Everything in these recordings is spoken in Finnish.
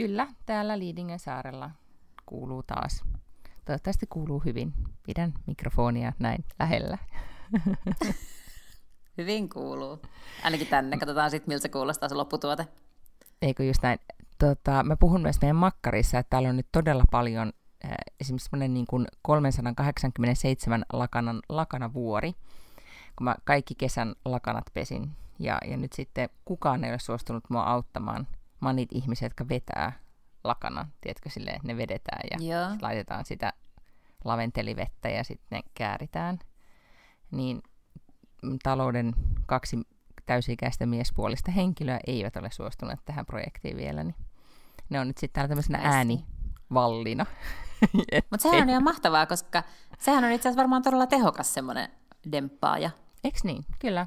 Kyllä, täällä Liidingen saarella kuuluu taas. Toivottavasti kuuluu hyvin. Pidän mikrofonia näin lähellä. Hyvin kuuluu. Ainakin tänne. Katsotaan sitten, miltä se kuulostaa se lopputuote. Eikö just näin? Tota, mä puhun myös meidän makkarissa, että täällä on nyt todella paljon äh, esimerkiksi semmoinen niin kuin 387 lakanan, lakanavuori, kun mä kaikki kesän lakanat pesin. Ja, ja nyt sitten kukaan ei ole suostunut mua auttamaan. Mä oon niitä ihmisiä, jotka vetää lakana, tiedätkö, silleen, että ne vedetään ja Joo. sit laitetaan sitä laventelivettä ja sitten ne kääritään. Niin talouden kaksi täysi-ikäistä miespuolista henkilöä eivät ole suostuneet tähän projektiin vielä, niin ne on nyt sitten täällä tämmöisenä äänivallina. Mutta sehän on ihan mahtavaa, koska sehän on itse asiassa varmaan todella tehokas semmoinen demppaaja. Eiks niin? Kyllä.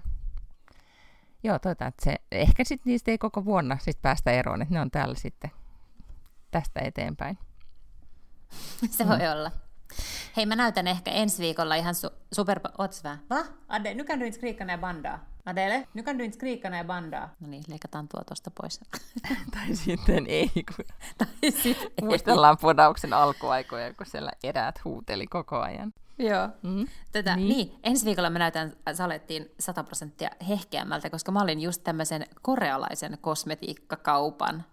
Joo, toivotaan, että se, ehkä sitten niistä ei koko vuonna sit päästä eroon, että ne on täällä sitten tästä eteenpäin. Se voi olla. Hei, mä näytän ehkä ensi viikolla ihan su- super... Oots vähän? Va? Ade, nu kan du inte skrika när jag bandar. Adele, nu kan du inte skrika när jag bandar. No niin, leikataan tuo tuosta pois. tai sitten ei, kun tai sitten muistellaan podauksen alkuaikoja, kun siellä eräät huuteli koko ajan. Joo. Mm. Tätä, niin. niin, ensi viikolla mä näytän salettiin 100 prosenttia hehkeämmältä, koska mä olin just tämmöisen korealaisen kosmetiikkakaupan,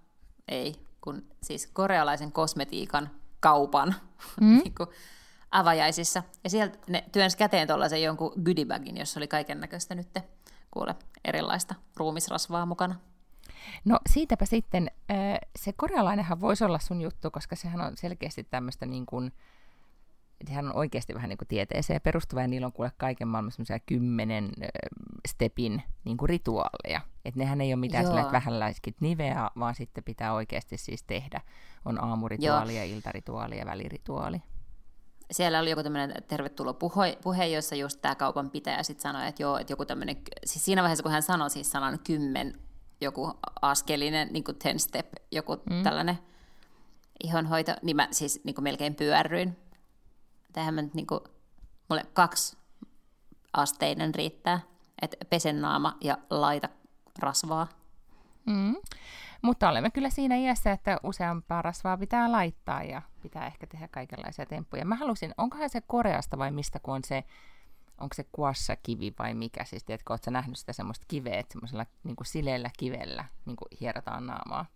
ei, kun siis korealaisen kosmetiikan kaupan mm. niin kuin avajaisissa. Ja sieltä ne työnsi käteen tuollaisen jonkun goodiebagin, jossa oli kaiken näköistä nyt, kuule, erilaista ruumisrasvaa mukana. No siitäpä sitten, se korealainenhan voisi olla sun juttu, koska sehän on selkeästi tämmöistä niin kuin, sehän on oikeasti vähän niin kuin tieteeseen perustuva, ja niillä on kuule kaiken maailman semmoisia kymmenen äh, stepin niin kuin rituaaleja. Että nehän ei ole mitään Joo. sellainen, että vähän läiskit niveä, vaan sitten pitää oikeasti siis tehdä. On aamurituaali ja iltarituaali ja välirituaali. Siellä oli joku tämmöinen tervetulo puhe, puhe jossa just tämä kaupan pitäjä sitten sanoi, että joo, että joku tämmöinen, siis siinä vaiheessa kun hän sanoi siis sanan kymmen, joku askelinen, niin kuin ten step, joku mm. tällainen ihonhoito, niin mä siis niin kuin melkein pyörryin. Tähän mä nyt niin kuin, mulle kaksi asteinen riittää, että pesen naama ja laita rasvaa. Mm. Mutta olemme kyllä siinä iässä, että useampaa rasvaa pitää laittaa ja pitää ehkä tehdä kaikenlaisia temppuja. Mä halusin, onkohan se Koreasta vai mistä, kun on se, onko se kuassa-kivi vai mikä, siis tiedätkö, ootko nähnyt sitä semmoista kiveä, että semmoisella niin sileellä kivellä niin hierotaan naamaa?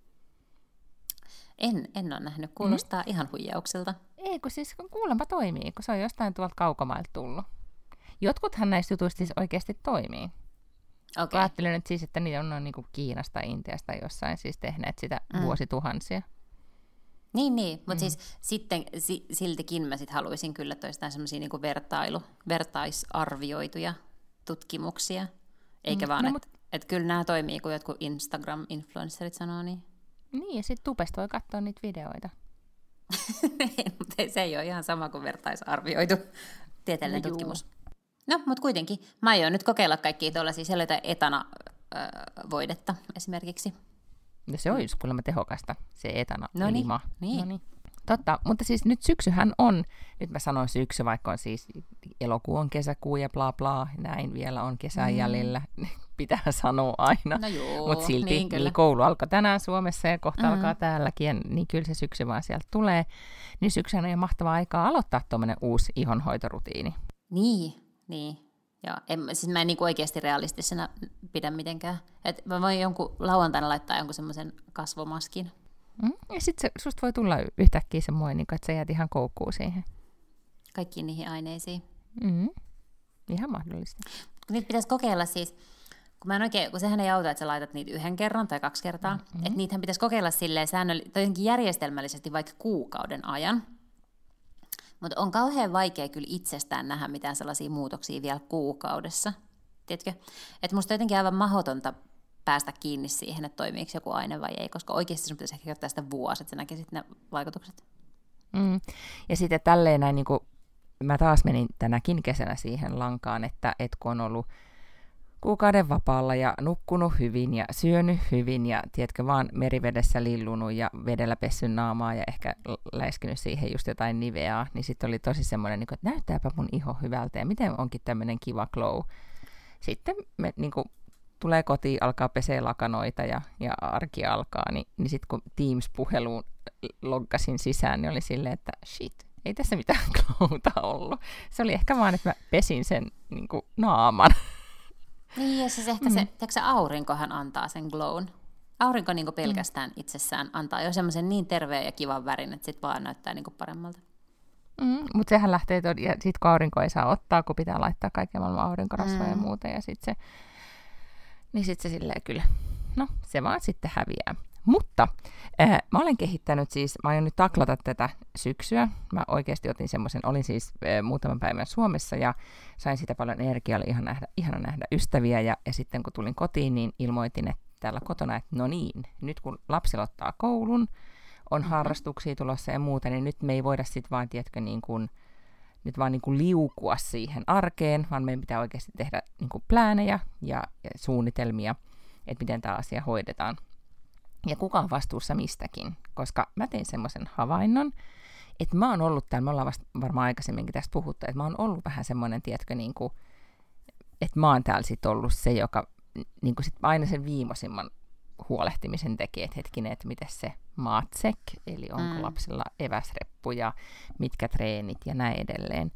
En, en ole nähnyt, kuulostaa mm. ihan huijaukselta. Ei, kun siis kuulemma toimii, kun se on jostain tuolta kaukomailta tullut. Jotkuthan näistä jutuista siis oikeasti toimii. Okay. Ajattelen että siis, että niitä on noin niin Kiinasta tai Intiasta jossain siis tehneet sitä mm. vuosituhansia. Niin, niin. mutta mm. siis sitten si, siltikin mä sit haluaisin kyllä toistaan semmoisia niinku vertailu, vertaisarvioituja tutkimuksia, eikä Mm, vaan, no, että mut- et kyllä nämä toimii, kun jotkut Instagram-influencerit sanoo niin. Niin, ja sitten tupesta voi katsoa niitä videoita. mutta se ei ole ihan sama kuin vertaisarvioitu tieteellinen No juu. tutkimus. No, mutta kuitenkin. Mä aion nyt kokeilla kaikkia tuollaisia sellaisia etana-voidetta esimerkiksi. Ja se on just kuulemma tehokasta, se etana lima. niin. Noniin. Totta, mutta siis nyt syksyhän on, nyt mä sanoin syksy, vaikka on siis elokuu on kesäkuu ja bla bla, näin vielä on kesän Mm. jäljellä, pitää sanoa aina. No Mutta silti niin kyllä. niin koulu alkoi tänään Suomessa ja kohta Mm. mm. alkaa täälläkin, ja niin kyllä se syksy vaan sieltä tulee. Niin syksyhän on jo mahtavaa aikaa aloittaa tuommoinen uusi ihonhoitorutiini. Niin, niin. Joo, en, siis mä en niin oikeasti realistisena pidä mitenkään. Et mä voin jonkun lauantaina laittaa jonkun semmoisen kasvomaskin. Mm? Ja sitten susta voi tulla yhtäkkiä semmoinen, niin että sä jäät ihan koukkuun siihen. Kaikkiin niihin aineisiin. Mm. Ihan mahdollista. Niitä pitäisi kokeilla siis, kun, mä en oikein, kun sehän ei auta, että sä laitat niitä yhden kerran tai kaksi kertaa. Mm-hmm. Että niitähän pitäisi kokeilla silleen säännöll- tai jotenkin järjestelmällisesti vaikka kuukauden ajan. Mutta on kauhean vaikea kyllä itsestään nähdä mitään sellaisia muutoksia vielä kuukaudessa. Tiedätkö? Että musta on jotenkin aivan mahdotonta päästä kiinni siihen, että toimiiko joku aine vai ei, koska oikeasti sun pitäisi ehkä käyttää sitä vuosi, että sä näkisit ne vaikutukset. Mm. Ja sitten tälleen näin, niin kuin, mä taas menin tänäkin kesänä siihen lankaan, että, että kun on ollut kuukauden vapaalla ja nukkunut hyvin ja syönyt hyvin ja tiedätkö vaan merivedessä lillunut ja vedellä pessyn naamaa ja ehkä läiskinyt siihen just jotain niveaa, niin sitten oli tosi semmoinen, niin että näyttääpä mun iho hyvältä ja miten onkin tämmöinen kiva glow. Sitten me niin kuin, tulee kotiin, alkaa pesee lakanoita ja, ja arki alkaa, niin, niin sitten kun Teams-puheluun loggasin sisään, niin oli silleen, että shit, ei tässä mitään glowta ollut. Se oli ehkä vaan, että mä pesin sen niin kuin, naaman. Niin, ja siis ehkä mm. se, se aurinkohan antaa sen glown. Aurinko niin kuin pelkästään mm. itsessään antaa jo semmoisen niin terveen ja kivan värin, että sit vaan näyttää niin kuin paremmalta. Mm, mutta sehän lähtee, tod- ja sitten kun aurinko ei saa ottaa, kun pitää laittaa kaiken maailman aurinkorasvoja mm. ja muuta, ja sitten se, niin sitten se silleen kyllä, no se vaan sitten häviää. Mutta äh, mä olen kehittänyt siis, mä aion nyt taklata tätä syksyä. Mä oikeasti otin semmoisen, olin siis äh, muutaman päivän Suomessa ja sain sitä paljon energiaa, oli ihan nähdä, ihana nähdä ystäviä. Ja, ja sitten kun tulin kotiin, niin ilmoitin että täällä kotona, että no niin, nyt kun lapsi ottaa koulun, on mm-hmm. harrastuksia tulossa ja muuta, niin nyt me ei voida sitten vaan, tiedätkö, niin kuin, nyt vaan niin kuin liukua siihen arkeen, vaan meidän pitää oikeasti tehdä niin kuin pläänejä ja, ja suunnitelmia, että miten tämä asia hoidetaan ja kuka on vastuussa mistäkin. Koska mä tein semmoisen havainnon, että mä oon ollut täällä, me ollaan vasta varmaan aikaisemminkin tästä puhuttu, että mä oon ollut vähän semmoinen, tiedätkö, niin kuin, että mä oon täällä sitten ollut se, joka niin kuin sit aina sen viimeisimman huolehtimisen tekee, että hetkinen, että miten se maatsek, eli onko mm. lapsella eväsreppu ja mitkä treenit ja näin edelleen.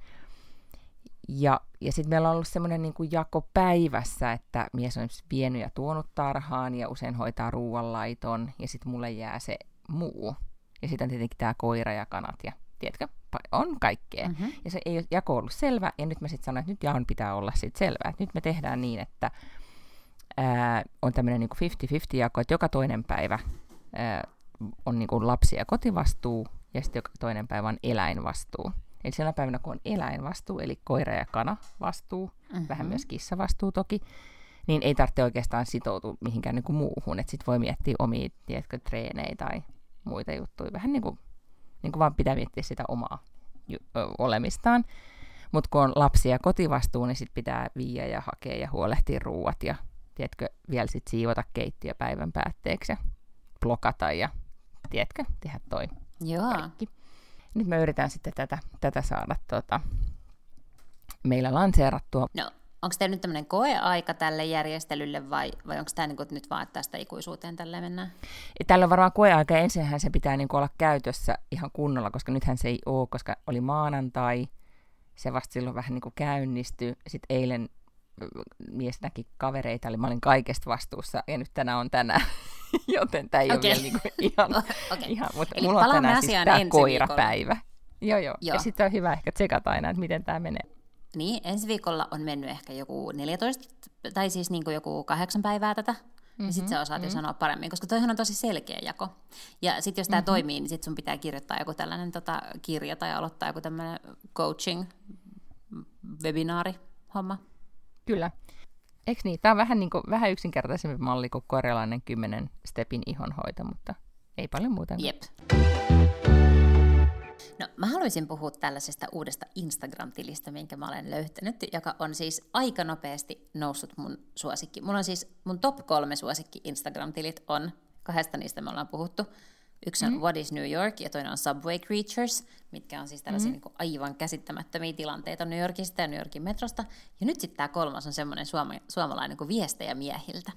Ja, ja sitten meillä on ollut semmoinen niin jako päivässä, että mies on vienyt ja tuonut tarhaan ja usein hoitaa ruoanlaiton ja sitten mulle jää se muu. Ja sitten tietenkin tämä koira ja kanat ja tiedätkö, on kaikkea. Mm-hmm. Ja se ei ole jako ollut selvä ja nyt mä sitten sanoin, että nyt jaon pitää olla sitten selvä. Että nyt me tehdään niin, että ää, on tämmöinen niin 50-50 jako, että joka toinen päivä ää, on niin lapsi- ja kotivastuu ja sitten joka toinen päivä on eläinvastuu. Eli siellä päivänä, kun on eläinvastuu, eli koira ja kana vastuu, mm-hmm. vähän myös kissa vastuu toki, niin ei tarvitse oikeastaan sitoutua mihinkään niin kuin muuhun. Sitten voi miettiä omia, tiedätkö, treenejä tai muita juttuja. Vähän niin kuin, niin kuin vaan pitää miettiä sitä omaa ju- ö, olemistaan. Mutta kun on lapsia kotivastuu, niin sitten pitää viiä ja hakea ja huolehtia ruuat ja tiedätkö, vielä sitten siivota keittiö päivän päätteeksi ja blokata ja tiedätkö, tehdä toi Joo. kaikki nyt me yritetään sitten tätä, tätä saada tota, meillä lanseerattua. No, onko teillä nyt tämmöinen koeaika tälle järjestelylle vai, vai onko tämä niin nyt vaan, että tästä ikuisuuteen tälle mennään? Tällä on varmaan koeaika ja ensinhän se pitää niin olla käytössä ihan kunnolla, koska nythän se ei ole, koska oli maanantai, se vasta silloin vähän niin käynnistyi. Sitten eilen mies näki kavereita, eli mä olin kaikesta vastuussa, ja nyt tänään on tänään, joten tämä ei okay. ole vielä niinku ihan, okay. ihan mutta eli mulla on tänään siis tämä koirapäivä. Joo, joo. joo. Ja sitten on hyvä ehkä tsekata aina, että miten tämä menee. Niin, ensi viikolla on mennyt ehkä joku 14, tai siis niin kuin joku kahdeksan päivää tätä, Mm-hmm, niin sitten sä osaat mm-hmm. jo sanoa paremmin, koska toihan on tosi selkeä jako. Ja sitten jos tämä mm-hmm. toimii, niin sitten sun pitää kirjoittaa joku tällainen tota, kirja tai aloittaa joku tämmöinen coaching-webinaari homma. Kyllä. Eikö niin? Tämä on vähän, niin kuin, vähän yksinkertaisempi malli kuin korealainen kymmenen stepin ihonhoito, mutta ei paljon muuta. Jep. No, mä haluaisin puhua tällaisesta uudesta Instagram-tilistä, minkä mä olen löytänyt, joka on siis aika nopeasti noussut mun suosikki. Mulla on siis mun top kolme suosikki Instagram-tilit on, kahdesta niistä me ollaan puhuttu. Yksi on mm. What is New York ja toinen on Subway Creatures, mitkä on siis tällaisia mm. niin kuin aivan käsittämättömiä tilanteita New Yorkista ja New Yorkin metrosta. Ja nyt sitten tämä kolmas on semmoinen suoma, suomalainen kuin viestejä miehiltä.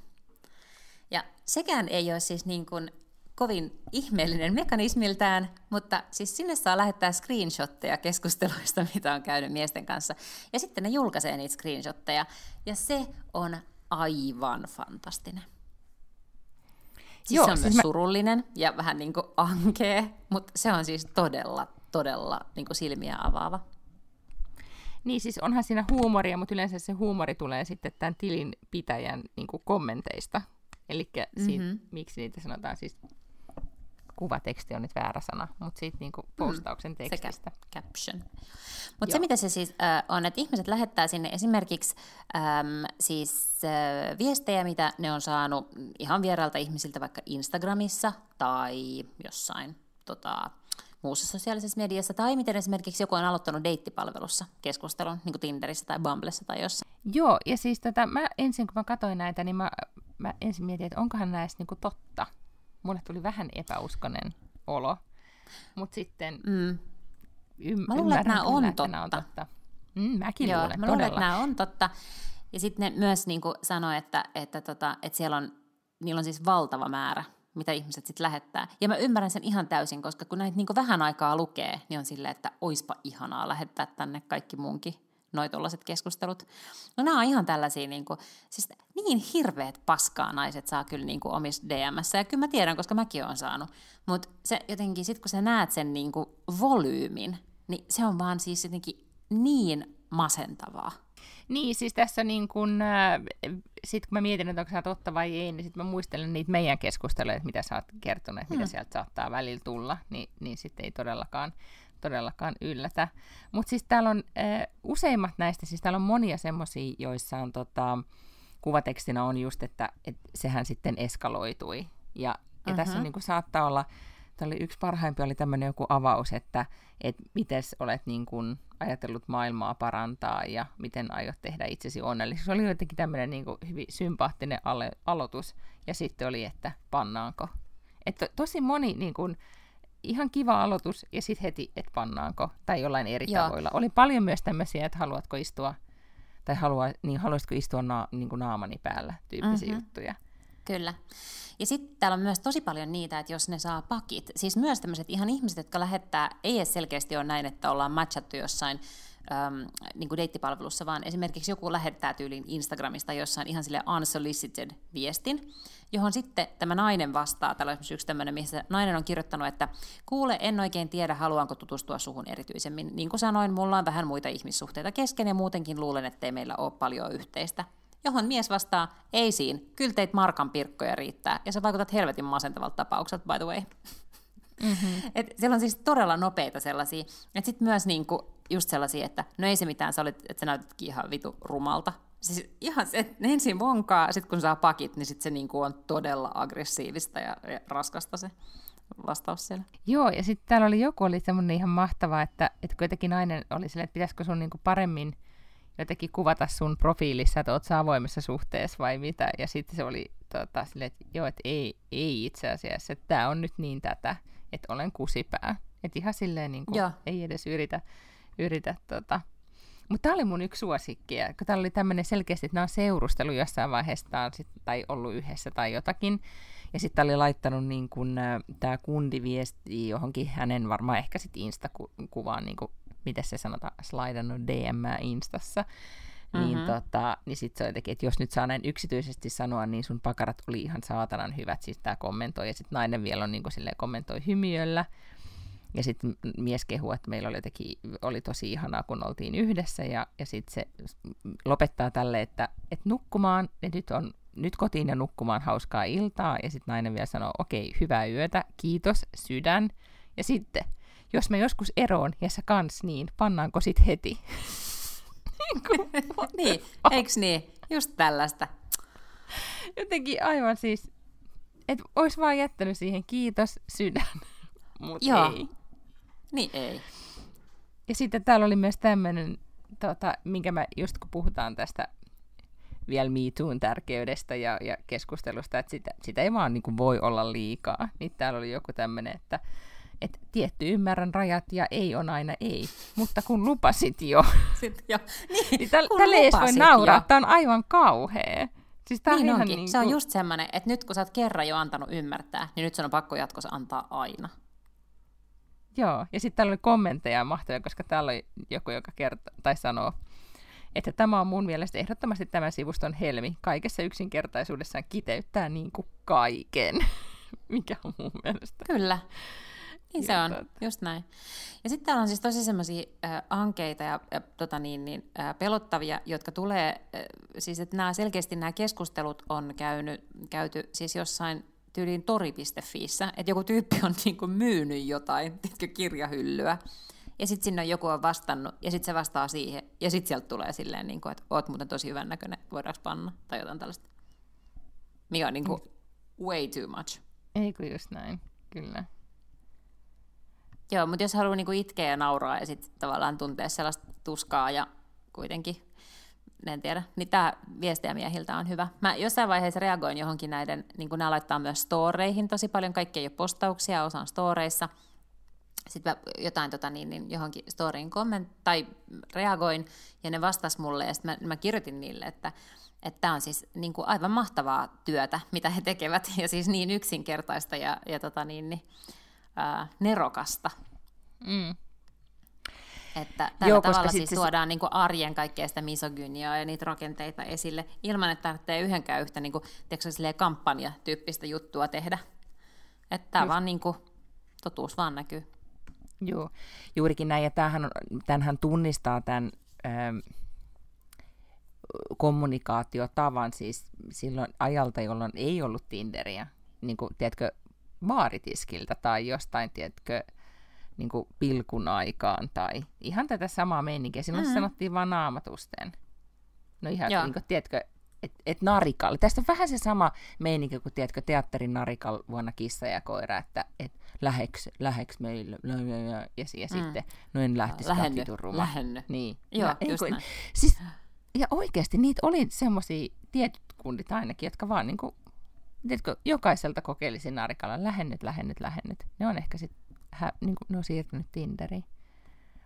Ja sekään ei ole siis niin kuin kovin ihmeellinen mekanismiltään, mutta siis sinne saa lähettää screenshotteja keskusteluista, mitä on käynyt miesten kanssa. Ja sitten ne julkaisee niitä screenshotteja. Ja se on aivan fantastinen. Siis Joo, se on siis myös mä... surullinen ja vähän niin kuin ankee, mutta se on siis todella, todella niin kuin silmiä avaava. Niin, siis onhan siinä huumoria, mutta yleensä se huumori tulee sitten tämän tilin pitäjän niin kuin kommenteista. Eli mm-hmm. miksi niitä sanotaan siis kuvateksti on nyt väärä sana, mutta siitä niinku mm, postauksen tekstistä. Se caption. Mutta se, mitä se siis äh, on, että ihmiset lähettää sinne esimerkiksi ähm, siis äh, viestejä, mitä ne on saanut ihan vierailta ihmisiltä vaikka Instagramissa tai jossain tota, muussa sosiaalisessa mediassa, tai miten esimerkiksi joku on aloittanut deittipalvelussa keskustelun, niin kuin Tinderissä tai Bumblessa tai jossain. Joo, ja siis tätä, mä ensin kun mä katsoin näitä, niin mä, mä ensin mietin, että onkohan näistä niin kuin totta. Mulle tuli vähän epäuskonen olo, mutta sitten mm. ym- mä luulen, että nämä on totta. Nämä on totta. Mm, mäkin Joo, luulen, mä luulen, että nämä on totta. Ja sitten ne myös niin sanoi, että, että, tota, että siellä on, niillä on siis valtava määrä mitä ihmiset sitten lähettää. Ja mä ymmärrän sen ihan täysin, koska kun näitä niin vähän aikaa lukee, niin on silleen, että oispa ihanaa lähettää tänne kaikki muunkin noi tollaset keskustelut. No nämä on ihan tällaisia, niin kuin, siis niin hirveät paskaa naiset saa kyllä niin kuin omissa DMssä, ja kyllä mä tiedän, koska mäkin olen saanut. Mutta se jotenkin, sit kun sä näet sen niin kuin volyymin, niin se on vaan siis jotenkin niin masentavaa. Niin, siis tässä niin kun, äh, sit kun mä mietin, että onko se totta vai ei, niin sitten mä muistelen niitä meidän keskusteluja, että mitä sä oot kertonut, hmm. mitä sieltä saattaa välillä tulla, niin, niin sitten ei todellakaan, todellakaan yllätä. Mutta siis täällä on äh, useimmat näistä, siis täällä on monia semmoisia, joissa on tota, kuvatekstinä on just, että et sehän sitten eskaloitui. Ja, ja uh-huh. tässä on, niin kuin, saattaa olla, oli yksi parhaimpia oli tämmöinen joku avaus, että et miten olet niin kuin, ajatellut maailmaa parantaa ja miten aiot tehdä itsesi onnelliseksi. Se oli jotenkin tämmöinen niin kuin hyvin sympaattinen ale- aloitus. Ja sitten oli, että pannaanko. Että tosi moni niin kuin, ihan kiva aloitus ja sitten heti, että pannaanko. Tai jollain eri Joo. tavoilla. Oli paljon myös tämmöisiä, että haluatko istua, tai halua, niin haluaisitko istua na, niin kuin naamani päällä tyyppisiä mm-hmm. juttuja. Kyllä. Ja sitten täällä on myös tosi paljon niitä, että jos ne saa pakit, siis myös tämmöiset ihan ihmiset, jotka lähettää, ei edes selkeästi ole näin, että ollaan matchattu jossain äm, niin kuin deittipalvelussa, vaan esimerkiksi joku lähettää tyyliin Instagramista jossain ihan sille unsolicited viestin, johon sitten tämä nainen vastaa. Täällä on yksi tämmöinen, missä nainen on kirjoittanut, että kuule, en oikein tiedä, haluanko tutustua suhun erityisemmin. Niin kuin sanoin, mulla on vähän muita ihmissuhteita kesken ja muutenkin luulen, ettei meillä ole paljon yhteistä johon mies vastaa, ei siinä, kyllä teit markan pirkkoja riittää, ja sä vaikutat helvetin masentavalta tapaukselta, by the way. Mm-hmm. Et siellä on siis todella nopeita sellaisia, että sitten myös niinku just sellaisia, että no ei se mitään, sä, olit, että sä näytitkin ihan vitu rumalta. Siis ihan se, että ensin vonkaa, sitten kun saa pakit, niin sitten se niinku on todella aggressiivista ja, ja raskasta se vastaus siellä. Joo, ja sitten täällä oli joku oli semmoinen ihan mahtava, että, että kuitenkin nainen oli silleen, että pitäisikö sun niinku paremmin – jotenkin kuvata sun profiilissa, että oot sä avoimessa suhteessa vai mitä. Ja sitten se oli tota, silleen, että joo, että ei, ei itse asiassa, että tämä on nyt niin tätä, että olen kusipää. Että ihan silleen niin kuin, ei edes yritä, yritä tota. Mutta tämä oli mun yksi suosikki, kun täällä oli tämmöinen selkeästi, että nämä on seurustelu jossain vaiheessa sit, tai ollut yhdessä tai jotakin. Ja sitten oli laittanut niin kun, tämä kundi viesti johonkin hänen varmaan ehkä sitten Insta-kuvaan niin miten se sanotaan, slaidannut DM Instassa, niin mm-hmm. niin, tota, niin sitten se jotenkin, että jos nyt saa näin yksityisesti sanoa, niin sun pakarat oli ihan saatanan hyvät, siis tämä kommentoi, ja sitten nainen vielä on niin kuin silleen kommentoi hymiöllä, ja sitten mies kehuu, että meillä oli jotenkin, oli tosi ihanaa, kun oltiin yhdessä, ja, ja sitten se lopettaa tälle, että, että nukkumaan, ja nyt on nyt kotiin ja nukkumaan hauskaa iltaa, ja sitten nainen vielä sanoo, okei, okay, hyvää yötä, kiitos, sydän, ja sitten jos mä joskus eroon ja sä kans, niin pannaanko sit heti? niin, eiks niin? Just tällaista. Jotenkin aivan siis, että ois vaan jättänyt siihen kiitos sydän, mutta ei. Niin ei. Ja sitten täällä oli myös tämmöinen, tota, minkä mä just kun puhutaan tästä vielä Me Toon tärkeydestä ja, ja keskustelusta, että sitä, sitä ei vaan niin kuin voi olla liikaa. Niin täällä oli joku tämmöinen, että että tietty ymmärrän rajat ja ei on aina ei, mutta kun lupasit jo, Sitten jo. Niin, niin täl, tälle ei voi nauraa, tämä on aivan kauhea. Siis niin on onkin. Niin kuin... Se on just semmoinen, että nyt kun sä oot kerran jo antanut ymmärtää, niin nyt se on pakko jatkossa antaa aina. Joo, ja sitten täällä oli kommentteja mahtoja, koska täällä oli joku, joka kertoo, tai sanoo, että tämä on mun mielestä ehdottomasti tämän sivuston helmi. Kaikessa yksinkertaisuudessaan kiteyttää niin kuin kaiken, mikä on mun mielestä. Kyllä. Niin se on, just näin. Ja sitten täällä on siis tosi semmoisia äh, ankeita ja äh, tota niin, niin, äh, pelottavia, jotka tulee, äh, siis että nämä selkeästi nämä keskustelut on käynyt, käyty siis jossain tyyliin tori.fiissä, että joku tyyppi on niinku myynyt jotain, tiedätkö, kirjahyllyä, ja sitten sinne joku on vastannut, ja sitten se vastaa siihen, ja sitten sieltä tulee silleen, niin kuin, että oot muuten tosi hyvän näköinen, voidaanko panna, tai jotain tällaista. Mikä on niin kuin, way too much. Ei kun just näin, kyllä. Joo, mutta jos haluaa niinku itkeä ja nauraa ja sitten tavallaan tuntea sellaista tuskaa ja kuitenkin, en tiedä, niin tämä viestiä miehiltä on hyvä. Mä jossain vaiheessa reagoin johonkin näiden, niin kuin nämä laittaa myös storeihin tosi paljon, kaikki ei ole postauksia, osa on storeissa. Sitten mä jotain tota, niin, niin johonkin storyin komment tai reagoin ja ne vastas mulle ja sitten mä, mä kirjoitin niille, että että tämä on siis niin kuin aivan mahtavaa työtä, mitä he tekevät, ja siis niin yksinkertaista ja, ja tota niin, niin, ää, nerokasta. Mm. Että tällä Joo, tavalla siis se... tuodaan niin kuin arjen kaikkea sitä misogyniaa ja niitä rakenteita esille, ilman että tarvitsee yhdenkään yhtä niin kuin, kampanja-tyyppistä juttua tehdä. Että tämä vaan niin kuin, totuus vaan näkyy. Joo, juurikin näin, ja tämähän, tämähän tunnistaa tämän... Ähm, kommunikaatiotavan siis silloin ajalta, jolloin ei ollut Tinderiä, niin kuin, tiedätkö, baaritiskiltä tai jostain, tiedätkö, niin kuin pilkun aikaan tai ihan tätä samaa meininkiä. Silloin mm-hmm. sanottiin vaan naamatusten. No ihan, niin kuin, tiedätkö, että et narikal. Tästä on vähän se sama meininki kuin, tiedätkö, teatterin narikal vuonna Kissa ja koira, että et läheks, läheks meille, ja, ja, ja mm. sitten, no en lähtisi lähenny, lähenny. Niin. Joo, ja, just näin. Siis ja oikeasti niitä oli semmoisia tietyt kundit ainakin, jotka vaan niin kuin, tiedätkö, jokaiselta kokeilisin narikalla lähennyt, lähennyt, lähennyt. Ne on ehkä sitten, niin ne on siirtynyt Tinderiin.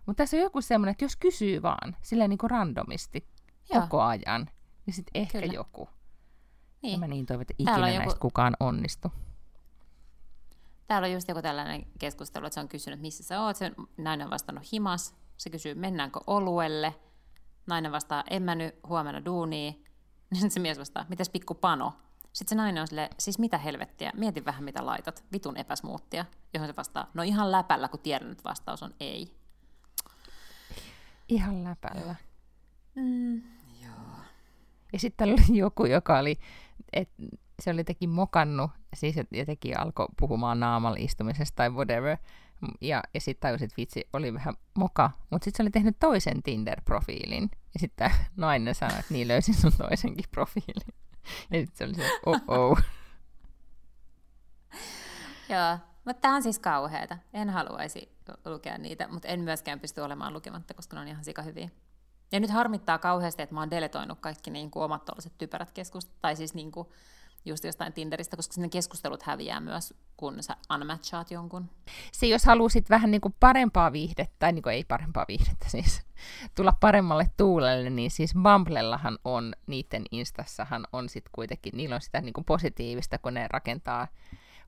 Mutta tässä on joku semmoinen, että jos kysyy vaan, silleen niin kuin randomisti, Joo. koko ajan, niin sitten ehkä Kyllä. joku. Niin. Ja mä niin toivon, että ikinä näistä joku... kukaan onnistu. Täällä on just joku tällainen keskustelu, että se on kysynyt, missä sä oot. Se nainen on vastannut himas. Se kysyy, mennäänkö oluelle nainen vastaa, en mä nyt huomenna duuniin. Sitten se mies vastaa, mitäs pikku pano? Sitten se nainen on silleen, siis mitä helvettiä, mieti vähän mitä laitat, vitun epäsmuuttia. Johon se vastaa, no ihan läpällä, kun tiedän, että vastaus on ei. Ihan läpällä. Mm, joo. Ja sitten oli joku, joka oli, et, se oli teki mokannut, siis jotenkin alkoi puhumaan naamalla istumisesta tai whatever, ja, ja sitten tajusin, että vitsi, oli vähän moka. Mutta sitten se oli tehnyt toisen Tinder-profiilin. Ja sitten nainen sanoi, että niin löysin sun toisenkin profiilin. Sitten se oli se, oh oh. Joo, mutta tämä on siis kauheata. En haluaisi lukea niitä, mutta en myöskään pysty olemaan lukematta, koska ne on ihan sika hyviä. Ja nyt harmittaa kauheasti, että mä oon deletoinut kaikki niin kuin omat typerät keskustelut, tai siis niin kuin, just jostain Tinderistä, koska sinne keskustelut häviää myös, kun sä unmatchaat jonkun. Se, jos halusit vähän niin kuin parempaa viihdettä, tai niin kuin ei parempaa viihdettä siis, tulla paremmalle tuulelle, niin siis Bumblellahan on, niiden Instassahan on sitten kuitenkin, niillä on sitä niin kuin positiivista, kun ne rakentaa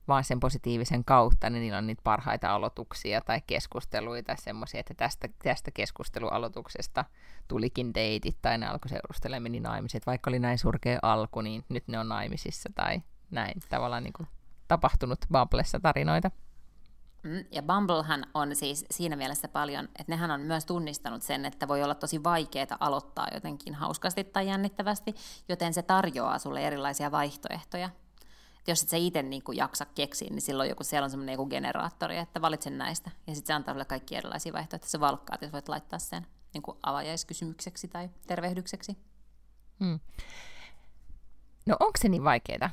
vaan sen positiivisen kautta, niin niillä on niitä parhaita aloituksia tai keskusteluita, semmoisia, että tästä, tästä keskustelualoituksesta tulikin deitit tai ne alkoi seurustelemaan, meni naimiset. Vaikka oli näin surkea alku, niin nyt ne on naimisissa tai näin tavallaan niin kuin tapahtunut Bumblessa tarinoita. Mm, ja Bumblehan on siis siinä mielessä paljon, että nehän on myös tunnistanut sen, että voi olla tosi vaikeaa aloittaa jotenkin hauskasti tai jännittävästi, joten se tarjoaa sulle erilaisia vaihtoehtoja jos et sä itse niin kuin jaksa keksiä, niin silloin joku, siellä on semmoinen joku generaattori, että valitsen näistä. Ja sitten se antaa sulle kaikki erilaisia vaihtoehtoja, se valkkaa, jos voit laittaa sen niin kuin avajaiskysymykseksi tai tervehdykseksi. Hmm. No onko se niin vaikeaa?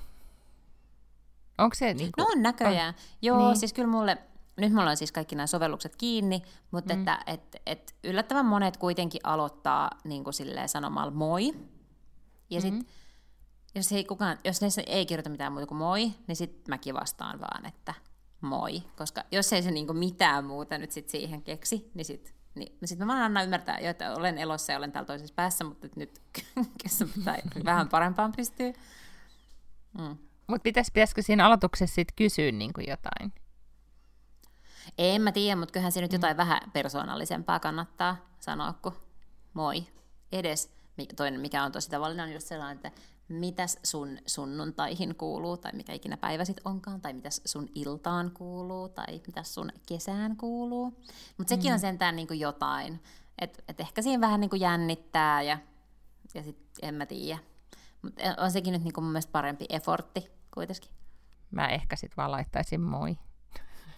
Onko se niin kuin... No on näköjään. On. Joo, niin. siis kyllä mulle, nyt mulla on siis kaikki nämä sovellukset kiinni, mutta mm. että, et, et yllättävän monet kuitenkin aloittaa niin kuin sanomalla moi. Ja mm-hmm. Sitten jos, ei kukaan, jos ne ei kirjoita mitään muuta kuin moi, niin sitten mäkin vastaan vaan, että moi. Koska jos ei se niinku mitään muuta nyt sit siihen keksi, niin sitten niin, sit mä vaan annan ymmärtää jo, että olen elossa ja olen täällä toisessa päässä, mutta nyt pitää vähän parempaan pystyy. Mm. Mutta pitäis, pitäisikö siinä aloituksessa sit kysyä niin kuin jotain? En mä tiedä, mutta kyllähän se nyt jotain mm. vähän persoonallisempaa kannattaa sanoa kuin moi. Edes toinen, mikä on tosi tavallinen, on just sellainen, että mitäs sun sunnuntaihin kuuluu, tai mikä ikinä päivä sit onkaan, tai mitäs sun iltaan kuuluu, tai mitäs sun kesään kuuluu. Mutta sekin mm. on sentään niinku jotain. Että et ehkä siinä vähän niinku jännittää, ja, ja sit en mä tiedä. Mutta on sekin nyt niinku mun mielestä parempi effortti kuitenkin. Mä ehkä sit vaan laittaisin moi.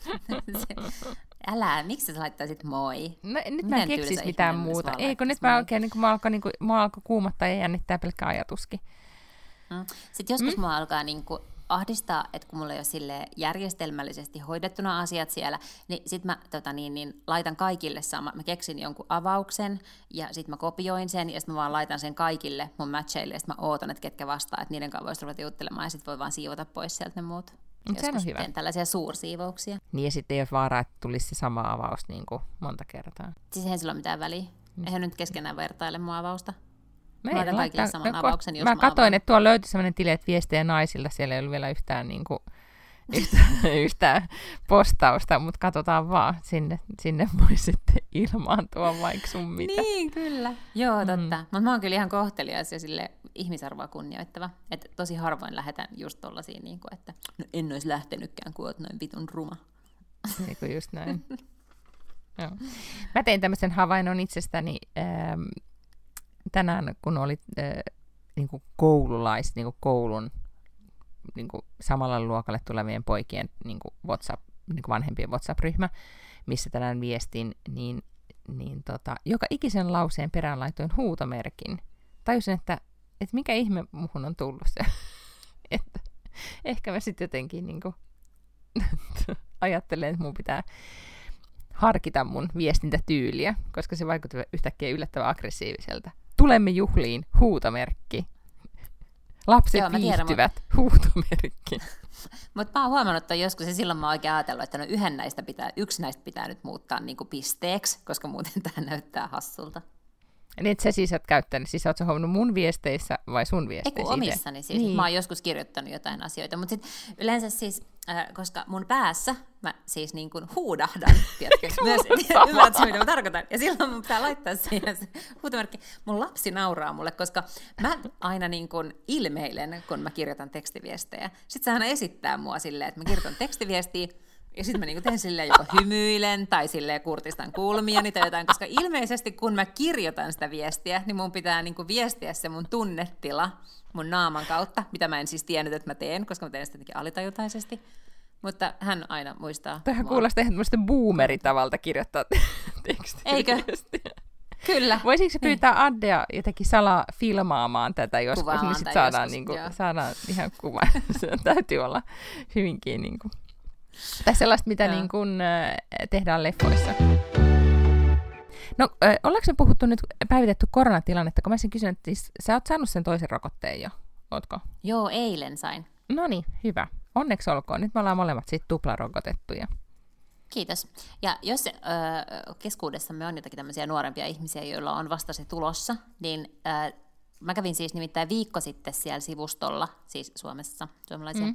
Älä, miksi sä laittaisit moi? No, nyt Miten mä en keksis mitään muuta. Ei, kun nyt mä oikein, niin kun mä alkoi, niin kun, mä alkoi kuumottaa ja jännittää pelkkä ajatuskin. Mm. Sitten joskus mm? mua alkaa niin kuin ahdistaa, että kun mulla ei ole sille järjestelmällisesti hoidettuna asiat siellä, niin sitten mä tota niin, niin, laitan kaikille sama. Mä keksin jonkun avauksen ja sitten mä kopioin sen ja sitten mä vaan laitan sen kaikille mun matcheille ja sitten mä ootan, että ketkä vastaa, että niiden kanssa voisi ruveta juttelemaan ja sitten voi vaan siivota pois sieltä ne muut. Se on hyvä. tällaisia suursiivouksia. Niin ja sitten ei ole vaaraa, että tulisi se sama avaus niin kuin monta kertaa. Siis eihän sillä ole mitään väliä. Mm. Eihän nyt keskenään vertaile mua avausta. Mä, mä kaikille saman mä, avauksen, jos mä, mä katsoin, että tuolla löytyi sellainen tili, että viestejä naisilta, siellä ei ollut vielä yhtään, niin kuin, yhtään, yhtään postausta, mutta katsotaan vaan, sinne, sinne voi sitten ilmaantua vaikka sun mitä. Niin, kyllä. Joo, mm. totta. Mm. Mutta mä oon kyllä ihan kohtelias ja sille ihmisarvoa kunnioittava. Että tosi harvoin lähetän just tollaisiin, niin kuin, että no en olisi lähtenytkään, kun oot noin vitun ruma. Niin just näin. Joo. Mä tein tämmöisen havainnon itsestäni. Ähm, tänään, kun oli äh, niin koululais, niin koulun niin samalla luokalle tulevien poikien niin WhatsApp, niin vanhempien WhatsApp-ryhmä, missä tänään viestin, niin, niin tota, joka ikisen lauseen perään laitoin huutomerkin. Tajusin, että, että mikä ihme muhun on tullut se. että ehkä mä sitten jotenkin niin kuin, ajattelen, että mun pitää harkita mun viestintätyyliä, koska se vaikutti yhtäkkiä yllättävän aggressiiviselta. Tulemme juhliin, huutomerkki. Lapset Joo, viihtyvät, tiedän, huutomerkki. Mutta mä oon huomannut, että joskus ja silloin mä oon oikein ajatellut, että no yhden näistä pitää, yksi näistä pitää nyt muuttaa niin kuin pisteeksi, koska muuten tämä näyttää hassulta. Niin, että sä siis et käyttänyt, siis ootko huomannut mun viesteissä vai sun viesteissä? Ei omissani siis, niin. mä oon joskus kirjoittanut jotain asioita, mutta sitten yleensä siis, äh, koska mun päässä mä siis niin kuin huudahdan, tiedätkö, myös, ymmärrätkö mitä mä tarkoitan, ja silloin mun pitää laittaa siihen se huutomerkki. Mun lapsi nauraa mulle, koska mä aina niin kuin ilmeilen, kun mä kirjoitan tekstiviestejä. Sitten se aina esittää mua silleen, että mä kirjoitan tekstiviestiä, ja sitten mä niinku teen silleen joko hymyilen tai silleen kurtistan kulmiani tai jotain, koska ilmeisesti kun mä kirjoitan sitä viestiä, niin mun pitää niinku viestiä se mun tunnetila mun naaman kautta, mitä mä en siis tiennyt, että mä teen, koska mä teen sitä jotenkin alitajutaisesti. Mutta hän aina muistaa. Tähän kuulostaa ihan tämmöistä boomeritavalta kirjoittaa tekstiä. Eikö? Kyllä. Voisiko se pyytää niin. Addea jotenkin salaa filmaamaan tätä joskus, niin Kuvaamaan niin sitten saadaan, joskus, niinku, saadaan ihan kuva. se täytyy olla hyvinkin niinku, tai sellaista, mitä niin kuin, äh, tehdään leffoissa. No, ollaanko me puhuttu nyt päivitetty koronatilannetta, kun mä sen kysyn, että siis, sä oot saanut sen toisen rokotteen jo, ootko? Joo, eilen sain. No niin, hyvä. Onneksi olkoon. Nyt me ollaan molemmat sitten tuplarokotettuja. Kiitos. Ja jos äh, keskuudessamme on jotakin tämmöisiä nuorempia ihmisiä, joilla on vasta se tulossa, niin äh, mä kävin siis nimittäin viikko sitten siellä sivustolla, siis Suomessa, suomalaisia, mm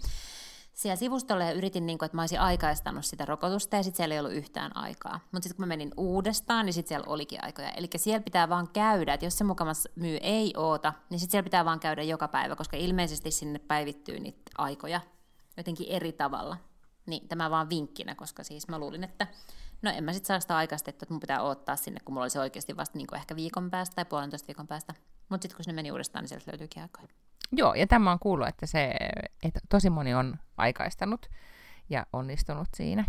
siellä sivustolla ja yritin, niin kuin, että mä olisin aikaistanut sitä rokotusta ja sitten siellä ei ollut yhtään aikaa. Mutta sitten kun mä menin uudestaan, niin sitten siellä olikin aikoja. Eli siellä pitää vaan käydä, että jos se mukamas myy ei oota, niin sitten siellä pitää vaan käydä joka päivä, koska ilmeisesti sinne päivittyy niitä aikoja jotenkin eri tavalla. Niin tämä vaan vinkkinä, koska siis mä luulin, että no en mä sitten saa sitä aikaistettua, että mun pitää odottaa sinne, kun mulla olisi oikeasti vasta niin ehkä viikon päästä tai puolentoista viikon päästä. Mutta sitten kun sinne meni uudestaan, niin sieltä löytyykin aikoja. Joo, ja tämä on kuullut, että, se, että tosi moni on aikaistanut ja onnistunut siinä.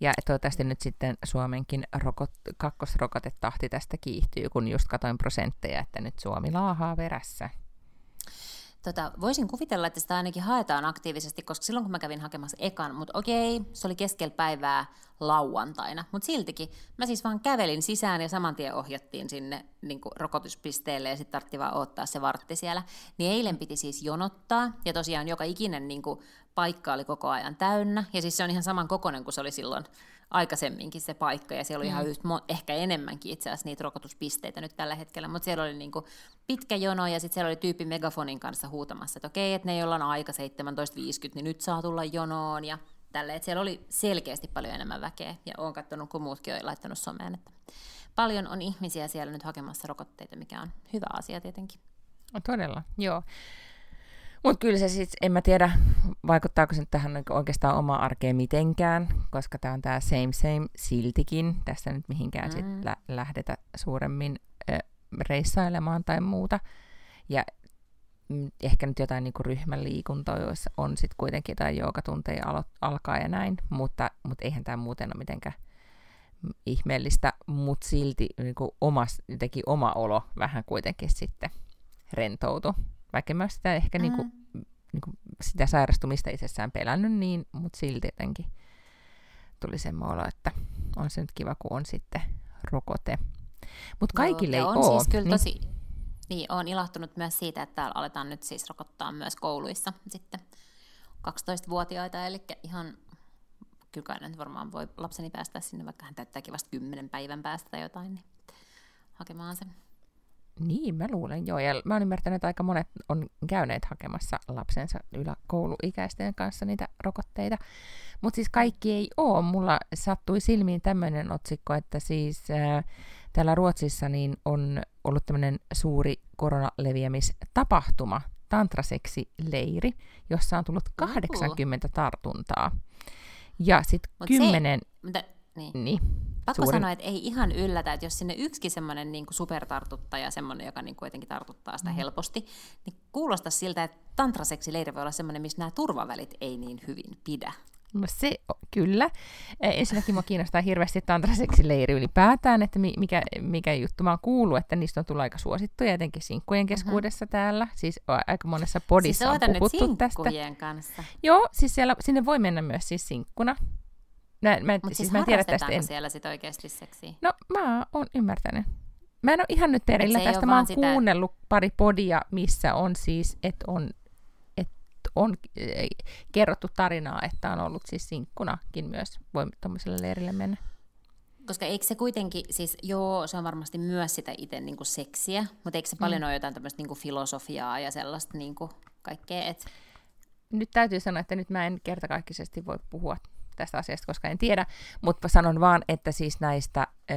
Ja toivottavasti nyt sitten Suomenkin rokot, kakkosrokotetahti tästä kiihtyy, kun just katoin prosentteja, että nyt Suomi laahaa verässä. Tota, voisin kuvitella, että sitä ainakin haetaan aktiivisesti, koska silloin kun mä kävin hakemassa ekan, mutta okei, se oli keskellä päivää lauantaina, mutta siltikin mä siis vaan kävelin sisään ja saman tien ohjattiin sinne niin kuin rokotuspisteelle ja sitten tarvittiin vaan ottaa se vartti siellä. Niin eilen piti siis jonottaa ja tosiaan joka ikinen niin kuin, paikka oli koko ajan täynnä ja siis se on ihan saman kokoinen kuin se oli silloin aikaisemminkin se paikka, ja siellä oli mm. ihan yht, ehkä enemmänkin itse asiassa niitä rokotuspisteitä nyt tällä hetkellä, mutta siellä oli niinku pitkä jono, ja sitten siellä oli tyyppi megafonin kanssa huutamassa, että okei, että ne, joilla on aika 17.50, niin nyt saa tulla jonoon, ja tälle, että siellä oli selkeästi paljon enemmän väkeä, ja olen katsonut, kun muutkin on laittanut someen, että paljon on ihmisiä siellä nyt hakemassa rokotteita, mikä on hyvä asia tietenkin. Todella, joo. Mutta kyllä se siis, en mä tiedä, vaikuttaako se tähän oikeastaan oma arkeen mitenkään, koska tämä on tämä same same siltikin. Tässä nyt mihinkään mm. sit lä- lähdetä suuremmin ö, reissailemaan tai muuta. Ja mm, ehkä nyt jotain niin ryhmäliikuntaa, joissa on sitten kuitenkin jotain joogatunteja alo- alkaa ja näin, mutta, mutta eihän tämä muuten ole mitenkään ihmeellistä, mutta silti niin kuin omas, teki oma olo vähän kuitenkin sitten rentoutu. Vaikka mä sitä ehkä mm-hmm. niin kuin, niin kuin sitä sairastumista itsessään pelännyt niin, mutta silti jotenkin tuli semmoinen olo, että on se nyt kiva, kun on sitten rokote. Mutta kaikille Joo, ei on ole. Siis kyllä niin. tosi, niin, olen ilahtunut myös siitä, että täällä aletaan nyt siis rokottaa myös kouluissa sitten 12-vuotiaita, eli ihan kyllä nyt varmaan voi lapseni päästä sinne, vaikka hän täyttääkin vasta kymmenen päivän päästä tai jotain, niin hakemaan sen. Niin, mä luulen joo. Ja mä oon ymmärtänyt, että aika monet on käyneet hakemassa lapsensa yläkouluikäisten kanssa niitä rokotteita. Mutta siis kaikki ei ole. Mulla sattui silmiin tämmöinen otsikko, että siis ää, täällä Ruotsissa niin on ollut tämmöinen suuri koronaleviämistapahtuma, tantraseksi-leiri, jossa on tullut 80 tartuntaa. Ja sitten kymmenen... Se, niin. niin. Pakko suurin... sanoa, että ei ihan yllätä, että jos sinne yksikin semmoinen niin supertartuttaja, semmoinen, joka niin kuin jotenkin tartuttaa sitä mm. helposti, niin kuulostaa siltä, että tantraseksi leiri voi olla semmoinen, missä nämä turvavälit ei niin hyvin pidä. No se, kyllä. Ensinnäkin minua kiinnostaa hirveästi tantraseksileiri ylipäätään, että mikä, mikä juttu mä oon kuullut, että niistä on tullut aika suosittuja, etenkin sinkkujen mhm. keskuudessa mm-hmm. täällä. Siis aika monessa podissa siis on puhuttu tästä. kanssa. Joo, siis siellä, sinne voi mennä myös siis sinkkuna. Mä, mä, Mutta siis, siis mä tiedän tästä en... siellä sit oikeasti seksiä? No mä oon ymmärtänyt. Mä en ole ihan nyt perillä tästä. Mä oon sitä... kuunnellut pari podia, missä on siis, että on on eh, kerrottu tarinaa, että on ollut siis sinkkunakin myös, voi tuommoiselle leirille mennä. Koska eikö se kuitenkin, siis joo, se on varmasti myös sitä itse niin kuin seksiä, mutta eikö se mm. paljon ole jotain tämmöistä niin kuin filosofiaa ja sellaista niin kuin kaikkea, et... Nyt täytyy sanoa, että nyt mä en kertakaikkisesti voi puhua tästä asiasta, koska en tiedä, mutta sanon vaan, että siis näistä ö,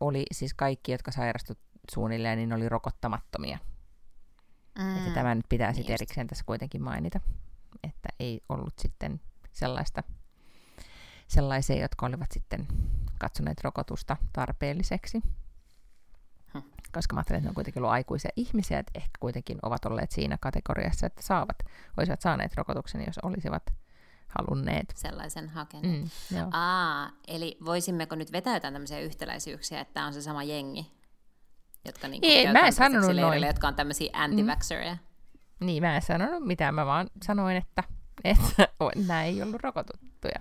oli siis kaikki, jotka sairastuivat suunnilleen, niin oli rokottamattomia. Mm. Että tämä nyt pitää sitten niin erikseen tässä kuitenkin mainita, että ei ollut sitten sellaista, sellaisia, jotka olivat sitten katsoneet rokotusta tarpeelliseksi. Koska mä ajattelen, että ne on kuitenkin ollut aikuisia ihmisiä, että ehkä kuitenkin ovat olleet siinä kategoriassa, että saavat, olisivat saaneet rokotuksen, jos olisivat halunneet. Sellaisen hakeneet. Mm, Aa, eli voisimmeko nyt vetää jotain tämmöisiä yhtäläisyyksiä, että tämä on se sama jengi, jotka niinku Ei, mä en sanonut noin. jotka on tämmöisiä anti Mm. Niin, mä en sanonut mitään, mä vaan sanoin, että, että nämä ei ollut rokotuttuja.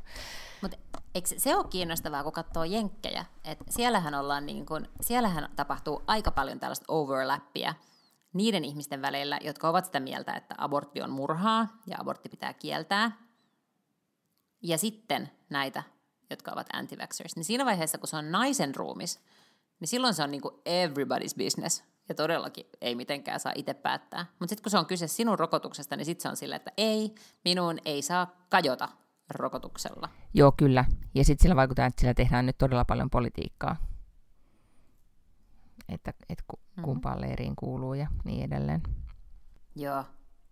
Mutta eikö se ole kiinnostavaa, kun katsoo jenkkejä, että siellähän, ollaan niin kun, siellähän tapahtuu aika paljon tällaista overlappia niiden ihmisten välillä, jotka ovat sitä mieltä, että abortti on murhaa ja abortti pitää kieltää, ja sitten näitä, jotka ovat anti niin siinä vaiheessa, kun se on naisen ruumis, niin silloin se on niin kuin everybody's business. Ja todellakin ei mitenkään saa itse päättää. Mutta sitten kun se on kyse sinun rokotuksesta, niin sitten se on silleen, että ei, minun ei saa kajota rokotuksella. Joo, kyllä. Ja sitten sillä vaikuttaa, että sillä tehdään nyt todella paljon politiikkaa. Että, että mhm. kumpaan mm-hmm. leiriin kuuluu ja niin edelleen. Joo,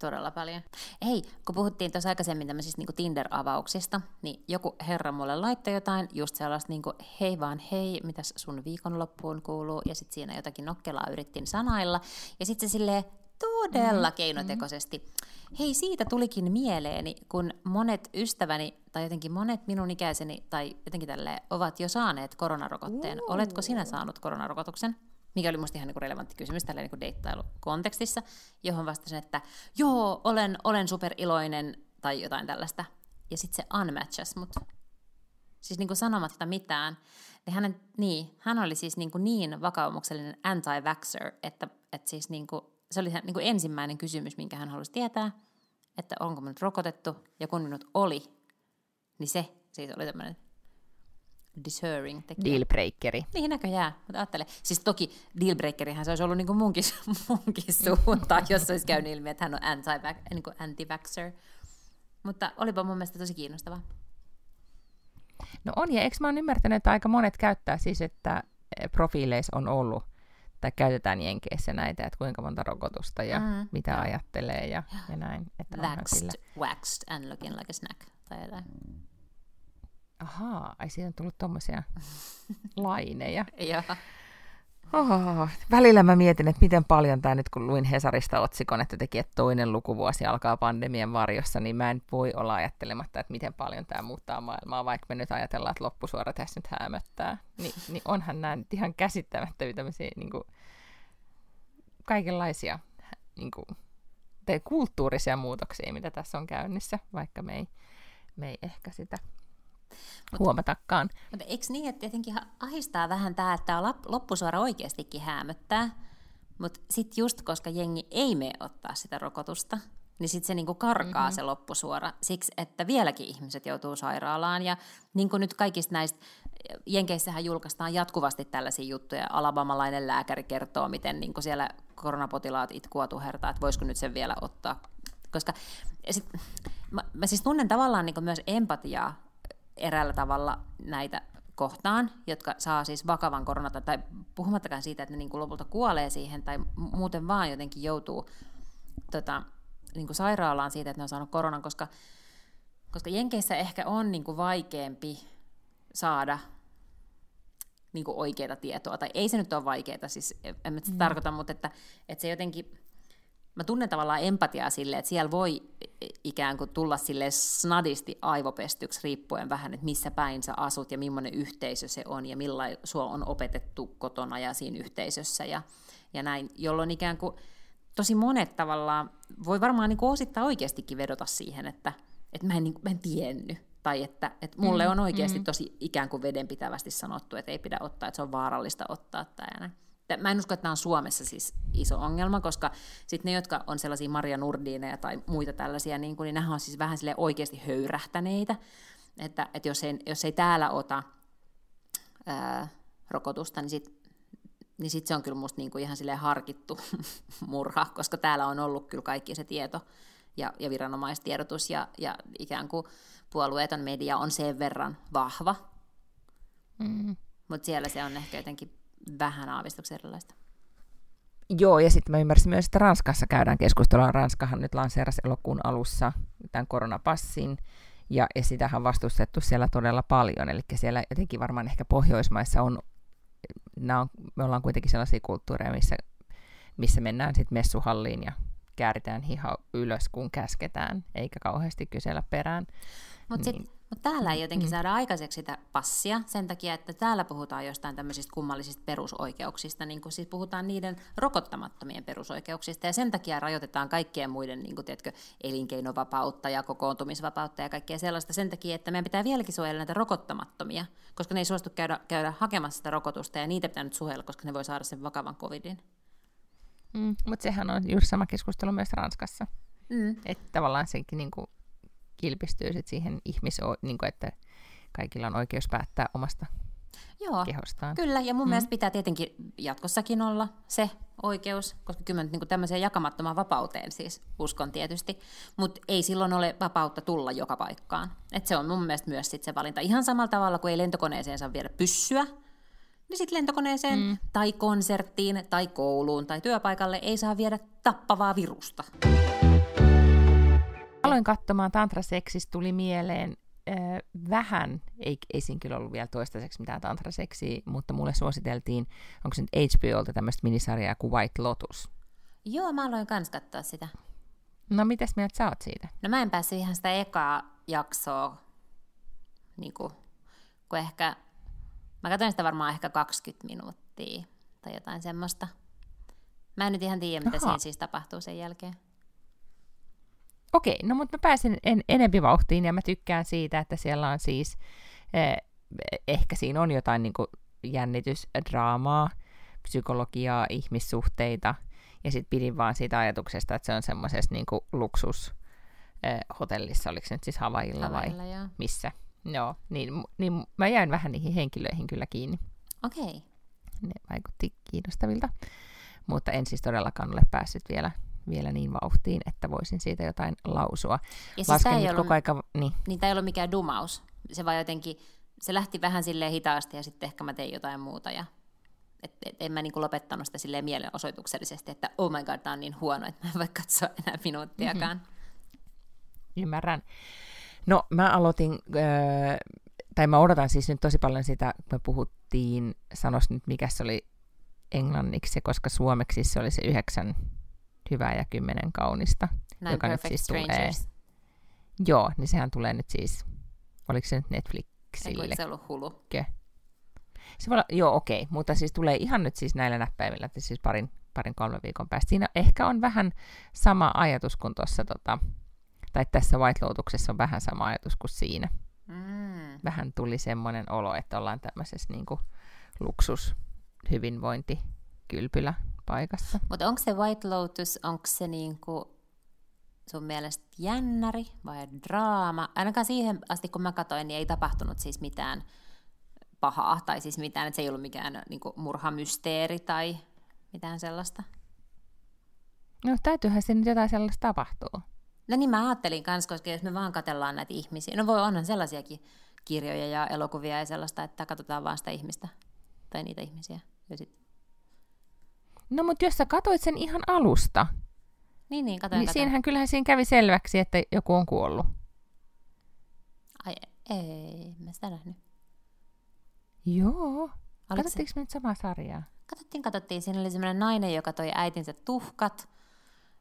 todella paljon. Hei, kun puhuttiin tuossa aikaisemmin tämmöisistä niin Tinder-avauksista, niin joku herra mulle laittoi jotain, just sellaista niin kuin, hei vaan hei, mitäs sun viikonloppuun kuuluu, ja sitten siinä jotakin nokkelaa yrittin sanailla, ja sitten se silleen todella mm-hmm. keinotekoisesti. Hei, siitä tulikin mieleeni, kun monet ystäväni, tai jotenkin monet minun ikäiseni, tai jotenkin tälle ovat jo saaneet koronarokotteen. Uh. Oletko sinä saanut koronarokotuksen? Mikä oli musta ihan niin relevantti kysymys tällä niin deittailukontekstissa, johon vastasin, että joo, olen, olen superiloinen tai jotain tällaista. Ja sitten se unmatchas mut. Siis niin kuin sanomatta mitään. Ja hänen, niin, hän oli siis niin, kuin niin vakaumuksellinen anti-vaxxer, että, että siis niin kuin, se oli niin kuin ensimmäinen kysymys, minkä hän halusi tietää, että onko minut rokotettu. Ja kun minut oli, niin se siis oli tämmöinen deserring tekijä. Dealbreakeri. Niin näköjään, mutta ajattele. Siis toki dealbreakerihän se olisi ollut niin kuin munkin, munkin suuntaan, jos olisi käynyt ilmi, että hän on anti, niin kuin anti-vaxxer. Mutta olipa mun mielestä tosi kiinnostavaa. No on, ja eikö mä oon ymmärtänyt, että aika monet käyttää siis, että eh, profiileissa on ollut, tai käytetään Jenkeissä näitä, että kuinka monta rokotusta ja mm, mitä ja. ajattelee ja, ja näin. Että Vaxed, waxed and looking like a snack tai jotain. Ahaa, ai siitä on tullut tommosia laineja. Joo. Oho, välillä mä mietin, että miten paljon tämä nyt, kun luin Hesarista otsikon, että teki, että toinen lukuvuosi alkaa pandemian varjossa, niin mä en voi olla ajattelematta, että miten paljon tämä muuttaa maailmaa, vaikka me nyt ajatellaan, että loppusuora tässä nyt hämöttää. Ni, niin onhan nämä nyt ihan käsittämättömiä tämmöisiä niin kuin, kaikenlaisia niin kuin, tai kulttuurisia muutoksia, mitä tässä on käynnissä, vaikka me ei, me ei ehkä sitä Mut, huomatakaan. Mutta eikö niin, että tietenkin ahistaa vähän tämä, että tämä loppusuora oikeastikin hämöttää, mutta sitten just koska jengi ei mene ottaa sitä rokotusta, niin sitten se niinku karkaa mm-hmm. se loppusuora siksi, että vieläkin ihmiset joutuu sairaalaan. Ja niin kuin nyt kaikista näistä, Jenkeissähän julkaistaan jatkuvasti tällaisia juttuja. Alabamalainen lääkäri kertoo, miten niin siellä koronapotilaat itkua tuhertaa, että voisiko nyt sen vielä ottaa. Koska sit, mä, mä siis tunnen tavallaan niin myös empatiaa eräällä tavalla näitä kohtaan, jotka saa siis vakavan koronata, tai puhumattakaan siitä, että ne niin kuin lopulta kuolee siihen, tai muuten vaan jotenkin joutuu tota, niin kuin sairaalaan siitä, että ne on saanut koronan, koska, koska Jenkeissä ehkä on niin kuin vaikeampi saada niin kuin oikeaa tietoa, tai ei se nyt ole vaikeaa, siis en mä sitä mm. tarkoita, mutta että, että se jotenkin, mä tunnen tavallaan empatiaa sille, että siellä voi ikään kuin tulla sille snadisti aivopestyksi riippuen vähän, että missä päin sä asut ja millainen yhteisö se on ja millä sua on opetettu kotona ja siinä yhteisössä ja, ja näin, jolloin ikään kuin tosi monet tavallaan voi varmaan niin kuin osittain oikeastikin vedota siihen, että, että mä en, niin, mä en tiennyt. Tai että, että mulle mm, on oikeasti mm. tosi ikään kuin vedenpitävästi sanottu, että ei pidä ottaa, että se on vaarallista ottaa tai näin. Mä en usko, että tämä on Suomessa siis iso ongelma, koska sitten ne, jotka on sellaisia Maria Nurdineja tai muita tällaisia, niin, kuin, niin nämä on siis vähän sille oikeasti höyrähtäneitä, että, että jos, ei, jos ei täällä ota ää, rokotusta, niin sitten niin sit se on kyllä musta niinku ihan sille harkittu murha, koska täällä on ollut kyllä kaikki se tieto ja, ja viranomaistiedotus ja, ja ikään kuin puolueeton media on sen verran vahva, mm. mutta siellä se on ehkä jotenkin vähän aavistuksen erilaista. Joo, ja sitten mä ymmärsin myös, että Ranskassa käydään keskustelua. Ranskahan nyt lanseerasi elokuun alussa tämän koronapassin, ja, ja sitähän on vastustettu siellä todella paljon. Eli siellä jotenkin varmaan ehkä Pohjoismaissa on, on me ollaan kuitenkin sellaisia kulttuureja, missä, missä mennään sitten messuhalliin ja kääritään hiha ylös, kun käsketään, eikä kauheasti kysellä perään. Mutta niin. Mutta täällä ei jotenkin mm. saada aikaiseksi sitä passia sen takia, että täällä puhutaan jostain tämmöisistä kummallisista perusoikeuksista, niin kuin siis puhutaan niiden rokottamattomien perusoikeuksista, ja sen takia rajoitetaan kaikkien muiden niin kuin, tiedätkö, elinkeinovapautta ja kokoontumisvapautta ja kaikkea sellaista sen takia, että meidän pitää vieläkin suojella näitä rokottamattomia, koska ne ei suostu käydä, käydä hakemassa sitä rokotusta, ja niitä pitää nyt suojella, koska ne voi saada sen vakavan covidin. Mm, mutta sehän on juuri sama keskustelu myös Ranskassa. Mm. Että tavallaan sekin niin kuin kilpistyy sit siihen ihmiso, niin kuin, että kaikilla on oikeus päättää omasta Joo, kehostaan. kyllä, ja mun mm. mielestä pitää tietenkin jatkossakin olla se oikeus, koska kyllä niin tämmöiseen jakamattomaan vapauteen siis uskon tietysti, mutta ei silloin ole vapautta tulla joka paikkaan. Et se on mun mielestä myös sit se valinta. Ihan samalla tavalla kuin ei lentokoneeseen saa viedä pyssyä, niin sitten lentokoneeseen mm. tai konserttiin tai kouluun tai työpaikalle ei saa viedä tappavaa virusta. Aloin katsomaan tantraseksistä, tuli mieleen äh, vähän, ei, ei siinä kyllä ollut vielä toistaiseksi mitään tantraseksiä, mutta mulle suositeltiin, onko se nyt HBOlta tämmöistä minisarjaa kuin White Lotus. Joo, mä aloin kans katsoa sitä. No mitäs mieltä sä oot siitä? No mä en päässyt ihan sitä ekaa jaksoa, niin kuin, kun ehkä, mä katsoin sitä varmaan ehkä 20 minuuttia tai jotain semmoista. Mä en nyt ihan tiedä, mitä Aha. siinä siis tapahtuu sen jälkeen. Okei, no mutta mä pääsin en, enempi vauhtiin ja mä tykkään siitä, että siellä on siis, eh, ehkä siinä on jotain niin kuin jännitysdraamaa, psykologiaa, ihmissuhteita, ja sitten pidin vaan siitä ajatuksesta, että se on semmoisessa niin luksus eh, hotellissa, oliko se nyt siis Havailla vai joo. missä. Joo, niin, niin mä jäin vähän niihin henkilöihin kyllä kiinni. Okei. Okay. Ne vaikutti kiinnostavilta, mutta en siis todellakaan ole päässyt vielä vielä niin vauhtiin, että voisin siitä jotain lausua. Ja siis tämä ei, ollut, koko aika, niin. Niin tämä ei ollut mikään dumaus. Se vaan jotenkin, se lähti vähän silleen hitaasti ja sitten ehkä mä tein jotain muuta. Ja, et, et, en mä niinku lopettanut sitä silleen mielenosoituksellisesti, että oh my god, tämä on niin huono, että mä en voi katsoa enää minuuttiakaan. Mm-hmm. Ymmärrän. No mä aloitin, äh, tai mä odotan siis nyt tosi paljon sitä, kun me puhuttiin, sanos nyt mikä se oli englanniksi, koska suomeksi se oli se yhdeksän hyvää ja kymmenen kaunista. Nine joka nyt siis tulee- Strangers. Joo, niin sehän tulee nyt siis, oliko se nyt Eikö Netflixille? se ollut hulu? Se voi olla, joo, okei, mutta siis tulee ihan nyt siis näillä näppäimillä, että siis parin, parin kolmen viikon päästä. Siinä ehkä on vähän sama ajatus kuin tuossa, tota, tai tässä White Lotuksessa on vähän sama ajatus kuin siinä. Mm. Vähän tuli semmoinen olo, että ollaan tämmöisessä niin kuin luksus, hyvinvointi, kylpylä paikassa. Mutta onko se White Lotus, onko se niinku sun mielestä jännäri vai draama? Ainakaan siihen asti, kun mä katsoin, niin ei tapahtunut siis mitään pahaa, tai siis mitään, että se ei ollut mikään niinku murhamysteeri tai mitään sellaista. No täytyyhän siinä nyt jotain sellaista tapahtuu. No niin mä ajattelin kans, koska jos me vaan katellaan näitä ihmisiä, no voi onhan sellaisiakin kirjoja ja elokuvia ja sellaista, että katsotaan vaan sitä ihmistä tai niitä ihmisiä. Ja sit... No mutta jos sä katoit sen ihan alusta, Niin, niin, katoin, niin katoin. siinähän kyllähän siinä kävi selväksi, että joku on kuollut. Ai ei, mä sitä nähnyt. Joo. Oliko se? Katsottiinko me nyt samaa sarjaa? Katsottiin, katsottiin. Siinä oli semmoinen nainen, joka toi äitinsä tuhkat.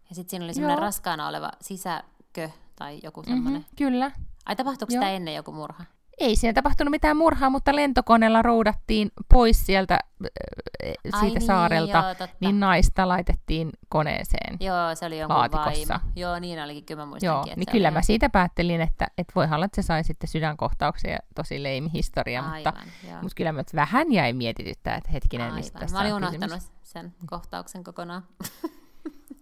Ja sitten siinä oli semmoinen Joo. raskaana oleva sisäkö tai joku semmoinen. Mm-hmm, kyllä. Ai tapahtuiko sitä ennen joku murha? Ei siinä tapahtunut mitään murhaa, mutta lentokoneella roudattiin pois sieltä äh, Ai siitä niin, saarelta, joo, totta. niin naista laitettiin koneeseen. Joo, se oli jonkun Laatikossa. vaimo. Joo, niin olikin. Kyllä mä muistankin. Joo, niin kyllä oli mä siitä päättelin, että, että voihan olla, että se sai sitten sydänkohtauksen ja tosi leimi historia, mutta, Aivan, joo. mutta kyllä mä vähän jäi mietityttää, että hetkinen, mistä Aivan. tässä Mä olin unohtanut kysymys. sen kohtauksen kokonaan.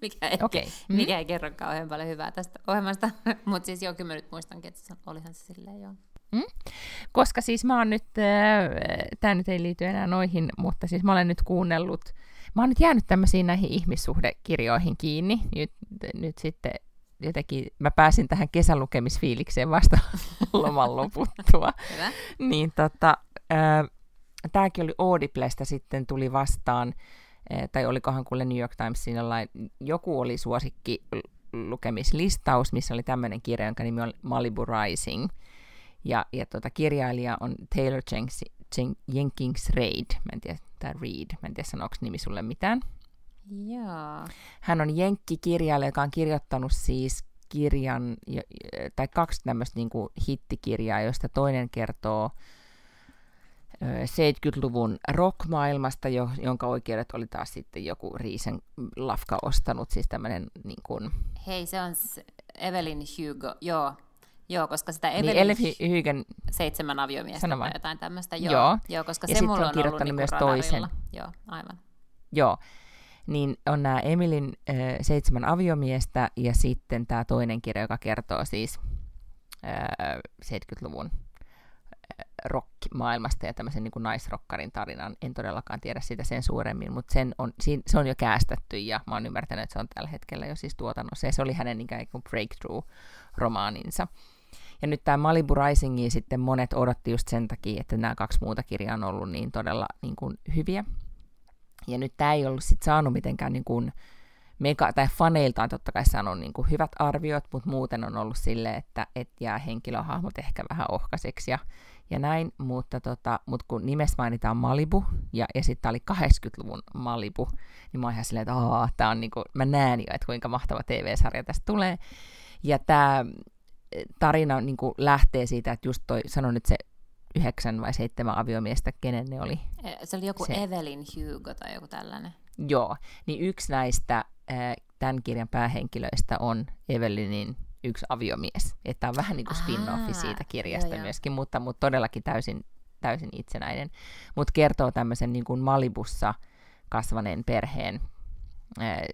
mikä, ei, Okei. Mm. mikä ei kerro kauhean paljon hyvää tästä ohjelmasta. Mutta siis joo, kyllä mä nyt muistankin, että olihan se silleen joo. Koska siis mä oon nyt, tämä nyt ei liity enää noihin, mutta siis mä olen nyt kuunnellut, mä oon nyt jäänyt tämmöisiin näihin ihmissuhdekirjoihin kiinni. Nyt, nyt sitten jotenkin mä pääsin tähän kesälukemisfiilikseen vasta loman loputtua. Niin tota, tämäkin oli Audiblesta sitten tuli vastaan, ää, tai olikohan kuule New York Timesin jollain, joku oli suosikki lukemislistaus, missä oli tämmöinen kirja, jonka nimi on Malibu Rising. Ja, ja tota, kirjailija on Taylor Jenkins, Jen, Jenkins Reid, mä en tiedä, tai Reed, mä en tiedä sanooko nimi sulle mitään. Joo. Hän on jenkkikirjailija, joka on kirjoittanut siis kirjan, tai kaksi tämmöistä niin kuin hittikirjaa, joista toinen kertoo ö, 70-luvun rockmaailmasta, jo, jonka oikeudet oli taas sitten joku Riisen lafka ostanut, siis tämmöinen niin kuin, Hei, se on Evelyn Hugo. Joo. Joo, koska sitä niin Evelyn Elif Hygen, seitsemän aviomiestä Sano tai jotain tämmöistä. Joo, Joo. joo. koska Ja se mulla on on, ollut kirjoittanut niinku myös radarilla. toisen. Joo, aivan. joo, niin on nämä Emilin ö, seitsemän aviomiestä ja sitten tämä toinen kirja, joka kertoo siis ö, 70-luvun rock-maailmasta ja tämmöisen niin kuin naisrokkarin tarinan. En todellakaan tiedä sitä sen suuremmin, mutta sen on, siinä, se on jo käästetty ja mä oon ymmärtänyt, että se on tällä hetkellä jo siis tuotannossa. Ja se oli hänen ikään kuin breakthrough-romaaninsa. Ja nyt tämä Malibu Risingi sitten monet odotti just sen takia, että nämä kaksi muuta kirjaa on ollut niin todella niin kuin hyviä. Ja nyt tämä ei ollut sit saanut mitenkään niin kuin mega, tai faneiltaan totta kai saanut niin kuin hyvät arviot, mutta muuten on ollut silleen, että et jää henkilöhahmot ehkä vähän ohkaiseksi ja, ja näin, mutta, tota, mutta kun nimessä mainitaan Malibu, ja, ja sitten tämä oli 80-luvun Malibu, niin mä oon ihan silleen, että tää on niinku, mä näen jo, että kuinka mahtava TV-sarja tästä tulee. Ja tämä tarina niin kuin lähtee siitä, että just toi, sano nyt se yhdeksän vai seitsemän aviomiestä, kenen ne oli. Se oli joku Se-. Evelyn Hugo tai joku tällainen. Joo, niin yksi näistä tämän kirjan päähenkilöistä on Evelynin yksi aviomies. Että on vähän niin kuin spin-offi siitä kirjasta joo, joo. myöskin, mutta, mutta todellakin täysin, täysin itsenäinen. Mutta kertoo tämmöisen niin kuin Malibussa kasvaneen perheen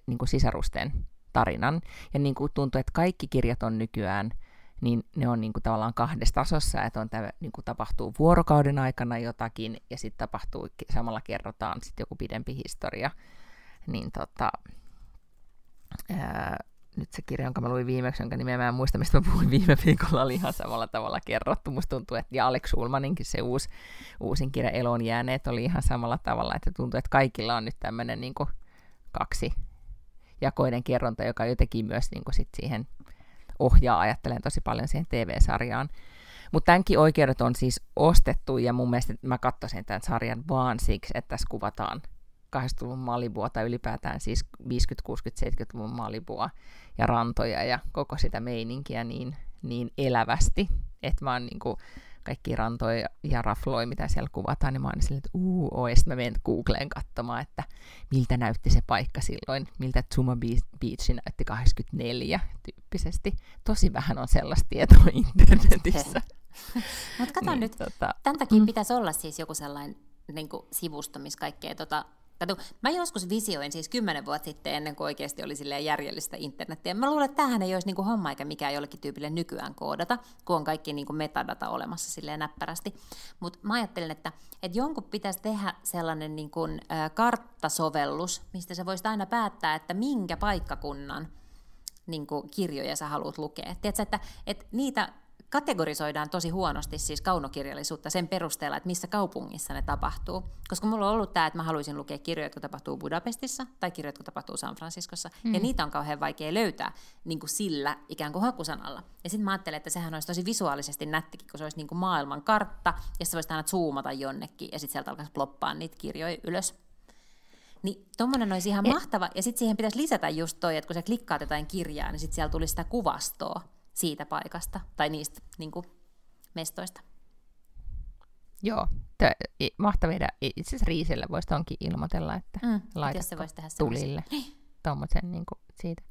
niin kuin sisarusten tarinan. Ja niin kuin tuntuu, että kaikki kirjat on nykyään niin ne on niin kuin tavallaan kahdessa tasossa, että on tämä, niin kuin tapahtuu vuorokauden aikana jotakin, ja sitten tapahtuu, samalla kerrotaan sitten joku pidempi historia. Niin tota, ää, nyt se kirja, jonka mä luin viimeksi, jonka nimeä mä en muista, mistä mä puhuin viime viikolla, oli ihan samalla tavalla kerrottu. Musta tuntuu, että ja Alex Ulmaninkin se uusi, uusin kirja Elon jääneet oli ihan samalla tavalla, että tuntuu, että kaikilla on nyt tämmöinen niin kaksi jakoinen kerronta, joka jotenkin myös niin kuin sit siihen ohjaa, ajattelen tosi paljon siihen TV-sarjaan. Mutta tämänkin oikeudet on siis ostettu, ja mun mielestä mä katsoisin tämän sarjan vaan siksi, että tässä kuvataan 80-luvun Malibua tai ylipäätään siis 50-, 60-, 70-luvun Malibua ja rantoja ja koko sitä meininkiä niin, niin elävästi, että mä oon niin kuin, kaikki rantoja ja rafloja, mitä siellä kuvataan, niin mä oon silleen, että uu, oi, sitten mä menen Googleen katsomaan, että miltä näytti se paikka silloin, miltä Zuma Beach näytti 84 tyyppisesti. Tosi vähän on sellaista tietoa internetissä. Mutta kato niin, nyt, tota, tämän takia mm. pitäisi olla siis joku sellainen niin kuin sivusto, missä kaikkea tota, Kato, mä joskus visioin siis kymmenen vuotta sitten ennen kuin oikeasti oli järjellistä internettiä. Mä luulen, että tämähän ei olisi niinku homma eikä mikään jollekin tyypille nykyään koodata, kun on kaikki niinku metadata olemassa silleen näppärästi. Mutta mä ajattelin, että, että jonkun pitäisi tehdä sellainen niinku, äh, karttasovellus, mistä sä voisit aina päättää, että minkä paikkakunnan niin kuin kirjoja sä haluat lukea. Tiedätkö, että, että niitä kategorisoidaan tosi huonosti siis kaunokirjallisuutta sen perusteella, että missä kaupungissa ne tapahtuu. Koska mulla on ollut tämä, että mä haluaisin lukea kirjoja, jotka tapahtuu Budapestissa tai kirjoja, jotka tapahtuu San Franciscossa. Mm. Ja niitä on kauhean vaikea löytää niin kuin sillä ikään kuin hakusanalla. Ja sitten mä ajattelen, että sehän olisi tosi visuaalisesti nättikin, kun se olisi niin kuin maailman kartta, ja sä voisit aina zoomata jonnekin, ja sitten sieltä alkaisi ploppaa niitä kirjoja ylös. Niin tuommoinen olisi ihan e- mahtava, ja sitten siihen pitäisi lisätä just toi, että kun sä klikkaat jotain kirjaa, niin sitten siellä tulisi sitä kuvastoa siitä paikasta tai niistä niin kuin, mestoista. Joo, t- mahtavia. Itse asiassa Riiselle voisi tonkin ilmoitella, että mm, laitat se voisi tehdä tulille tuommoisen niin kuin, siitä.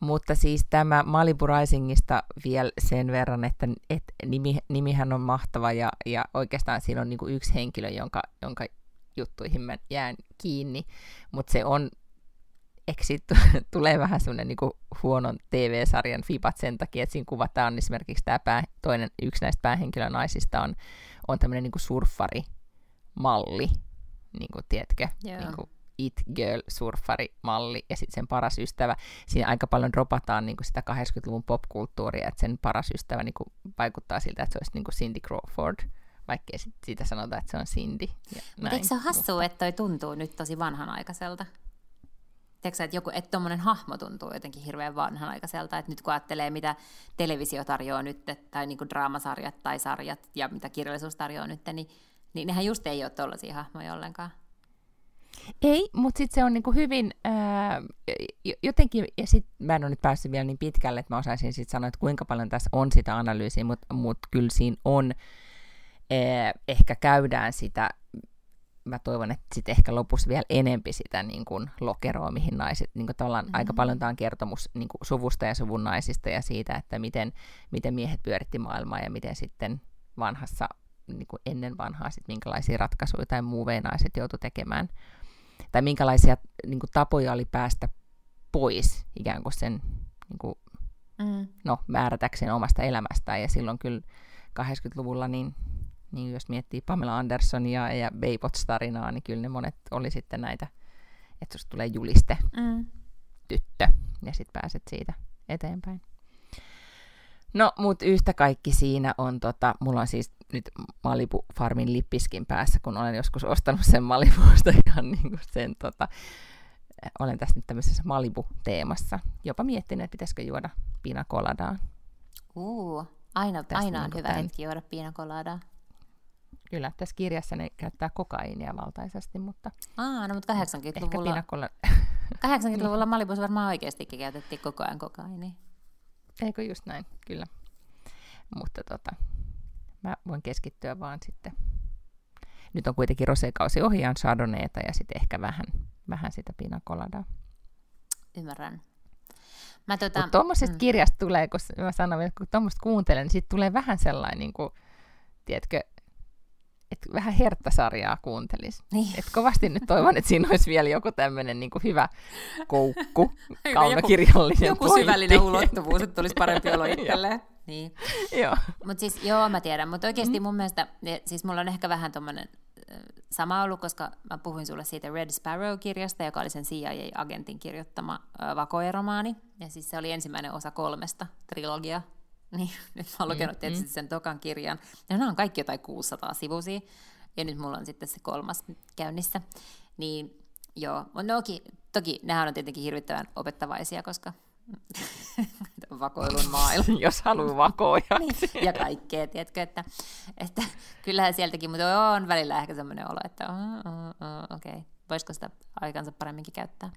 Mutta siis tämä Malibu Risingista vielä sen verran, että, että nimi, nimihän on mahtava ja, ja oikeastaan siinä on niin kuin yksi henkilö, jonka, jonka juttuihin mä jään kiinni, mutta se on siitä tulee vähän semmoinen niin huonon TV-sarjan fibat sen takia, että siinä kuvataan esimerkiksi tämä pää, toinen, yksi näistä päähenkilön naisista on, on tämmöinen niin surffari-malli, niin kuin, tiedätkö, yeah. niin kuin it girl surffari-malli ja sitten sen paras ystävä. Siinä aika paljon dropataan niin kuin sitä 80-luvun popkulttuuria, että sen paras ystävä niin kuin, vaikuttaa siltä, että se olisi niin kuin Cindy Crawford, vaikkei siitä sanota, että se on Cindy. Mutta eikö se ole hassua, että toi tuntuu nyt tosi vanhanaikaiselta? Tiedätkö, että joku, että tuommoinen hahmo tuntuu jotenkin hirveän vanhanaikaiselta, että nyt kun ajattelee, mitä televisio tarjoaa nyt, tai niin kuin draamasarjat tai sarjat, ja mitä kirjallisuus tarjoaa nyt, niin, niin nehän just ei ole tuollaisia hahmoja ollenkaan. Ei, mutta sitten se on niinku hyvin ää, jotenkin, ja sitten mä en ole nyt päässyt vielä niin pitkälle, että mä osaisin sitten sanoa, että kuinka paljon tässä on sitä analyysiä, mutta mut kyllä siinä on, ää, ehkä käydään sitä mä toivon, että sitten ehkä lopussa vielä enempi sitä niin kuin lokeroa, mihin naiset, niin kuin mm-hmm. aika paljon tämä on kertomus niin kuin suvusta ja suvun naisista ja siitä, että miten, miten miehet pyöritti maailmaa ja miten sitten vanhassa, niin kuin ennen vanhaa, sit minkälaisia ratkaisuja tai muuveja naiset joutui tekemään. Tai minkälaisia niin kuin tapoja oli päästä pois ikään kuin sen niin kuin, mm. no, määrätäkseen omasta elämästään. Ja silloin kyllä 80-luvulla niin niin jos miettii Pamela Andersonia ja Baybots-tarinaa, niin kyllä ne monet oli sitten näitä, että jos tulee juliste mm. tyttö, ja sitten pääset siitä eteenpäin. No, mutta yhtä kaikki siinä on, tota, mulla on siis nyt Malibu Farmin lippiskin päässä, kun olen joskus ostanut sen Malibusta ihan niin kuin sen, tota, olen tässä nyt tämmöisessä Malibu-teemassa. Jopa miettinyt, että pitäisikö juoda pina coladaa. Uh, aina, aina on niin hyvä tämän... hetki juoda pina coladaa. Kyllä, tässä kirjassa ne käyttää kokaiinia valtaisesti, mutta... Aa, no mutta 80-luvulla... Pinakolla... 80-luvulla Malibus varmaan oikeastikin käytettiin koko ajan kokainia. Eikö just näin, kyllä. Mutta tota, mä voin keskittyä vaan sitten... Nyt on kuitenkin rosekausi ohjaan Chardonnayta ja sitten ehkä vähän, vähän sitä pinakoladaa. Ymmärrän. Mä tota, Mutta tuommoisesta mm. kirjasta tulee, kun mä sanon, että kun tuommoista kuuntelen, niin siitä tulee vähän sellainen, niin kuin, tiedätkö, että vähän herttasarjaa kuuntelisi. Niin. Et kovasti nyt toivon, että siinä olisi vielä joku tämmöinen niin hyvä koukku, kaunokirjallinen Joku, joku syvällinen ulottuvuus, että tulisi parempi olo itselleen. niin. joo. Mutta siis, joo, mä tiedän, mutta oikeasti mm. mun mielestä, siis mulla on ehkä vähän tommonen sama ollut, koska mä puhuin sulle siitä Red Sparrow-kirjasta, joka oli sen CIA-agentin kirjoittama vakoeromaani. Ja siis se oli ensimmäinen osa kolmesta trilogia niin, nyt mä oon lukenut mm, tietysti mm. sen tokan kirjan. Ja nämä on kaikki jotain 600 sivusia. Ja nyt mulla on sitten se kolmas käynnissä. Niin joo, mutta no, toki, toki nämä on tietenkin hirvittävän opettavaisia, koska vakoilun maailma. Jos haluaa vakoja. niin, ja kaikkea, tiedätkö, että, että kyllähän sieltäkin, mutta on välillä ehkä semmoinen olo, että oh, oh, oh, okei. Okay. voisiko sitä aikansa paremminkin käyttää.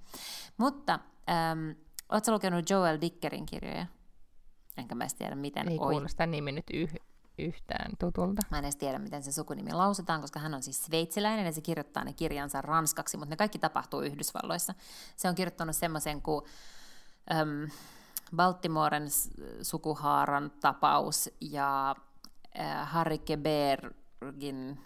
Mutta ähm, ootko lukenut Joel Dickerin kirjoja? Enkä mä edes tiedä, miten Ei oi. kuulosta nimi nyt yh, yhtään tutulta. Mä en edes tiedä, miten se sukunimi lausutaan, koska hän on siis sveitsiläinen ja se kirjoittaa ne kirjansa ranskaksi, mutta ne kaikki tapahtuu Yhdysvalloissa. Se on kirjoittanut semmoisen kuin äm, Baltimoren sukuhaaran tapaus ja äh, Harry Kebergin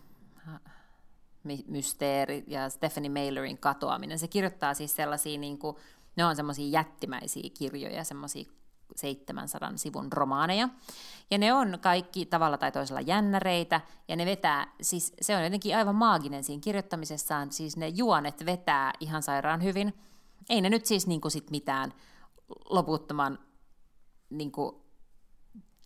my- mysteeri ja Stephanie Mailerin katoaminen. Se kirjoittaa siis sellaisia, niin kuin, ne on semmoisia jättimäisiä kirjoja, semmoisia 700 sivun romaaneja. Ja ne on kaikki tavalla tai toisella jännäreitä, ja ne vetää, siis se on jotenkin aivan maaginen siinä kirjoittamisessaan, siis ne juonet vetää ihan sairaan hyvin. Ei ne nyt siis niin kuin sit mitään loputtoman niin kuin,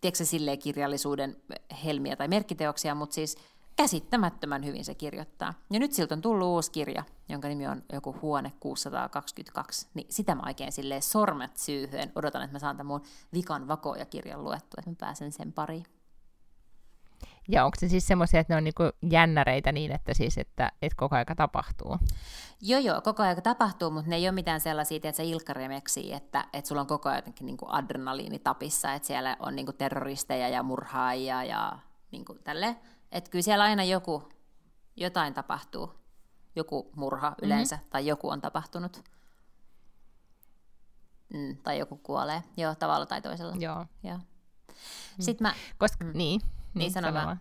tiedätkö, silleen kirjallisuuden helmiä tai merkkiteoksia, mutta siis käsittämättömän hyvin se kirjoittaa. Ja nyt siltä on tullut uusi kirja, jonka nimi on joku Huone 622. Niin sitä mä oikein silleen sormet syyhyen odotan, että mä saan tämän mun vikan vakoja kirjan luettua, että mä pääsen sen pariin. Ja onko se siis semmoisia, että ne on niinku jännäreitä niin, että siis, että, että koko aika tapahtuu? Joo, joo, koko ajan tapahtuu, mutta ne ei ole mitään sellaisia, että ilkkaremeksiä, että, että sulla on koko ajan jotenkin niin kuin adrenaliini tapissa, että siellä on niin kuin terroristeja ja murhaajia ja niin kuin tälle. Että kyllä siellä aina joku, jotain tapahtuu, joku murha yleensä, mm-hmm. tai joku on tapahtunut, mm, tai joku kuolee, joo, tavalla tai toisella. Joo. Joo. Sitten mä, Koska, mm. niin, niin, sano vaan.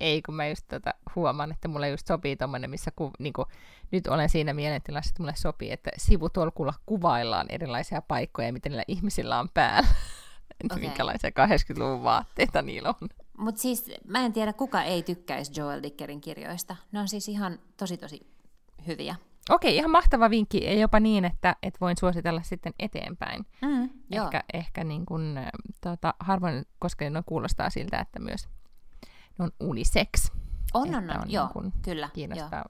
Ei, kun mä just tota, huomaan, että mulle just sopii tommonen, missä ku, niinku, nyt olen siinä mielentilassa, että mulle sopii, että sivutolkulla kuvaillaan erilaisia paikkoja, miten niillä ihmisillä on päällä. Okei. minkälaisia 80-luvun vaatteita niillä on. Mutta siis mä en tiedä, kuka ei tykkäisi Joel Dickerin kirjoista. Ne on siis ihan tosi tosi hyviä. Okei, ihan mahtava vinkki, ja jopa niin, että, että voin suositella sitten eteenpäin. Mm, joo. Ehkä, ehkä niin kuin, äh, tota, harvoin, koska ne kuulostaa siltä, että myös ne on unisex. On, on, on, on joo, niin kyllä. Joo, Kiinnostaa.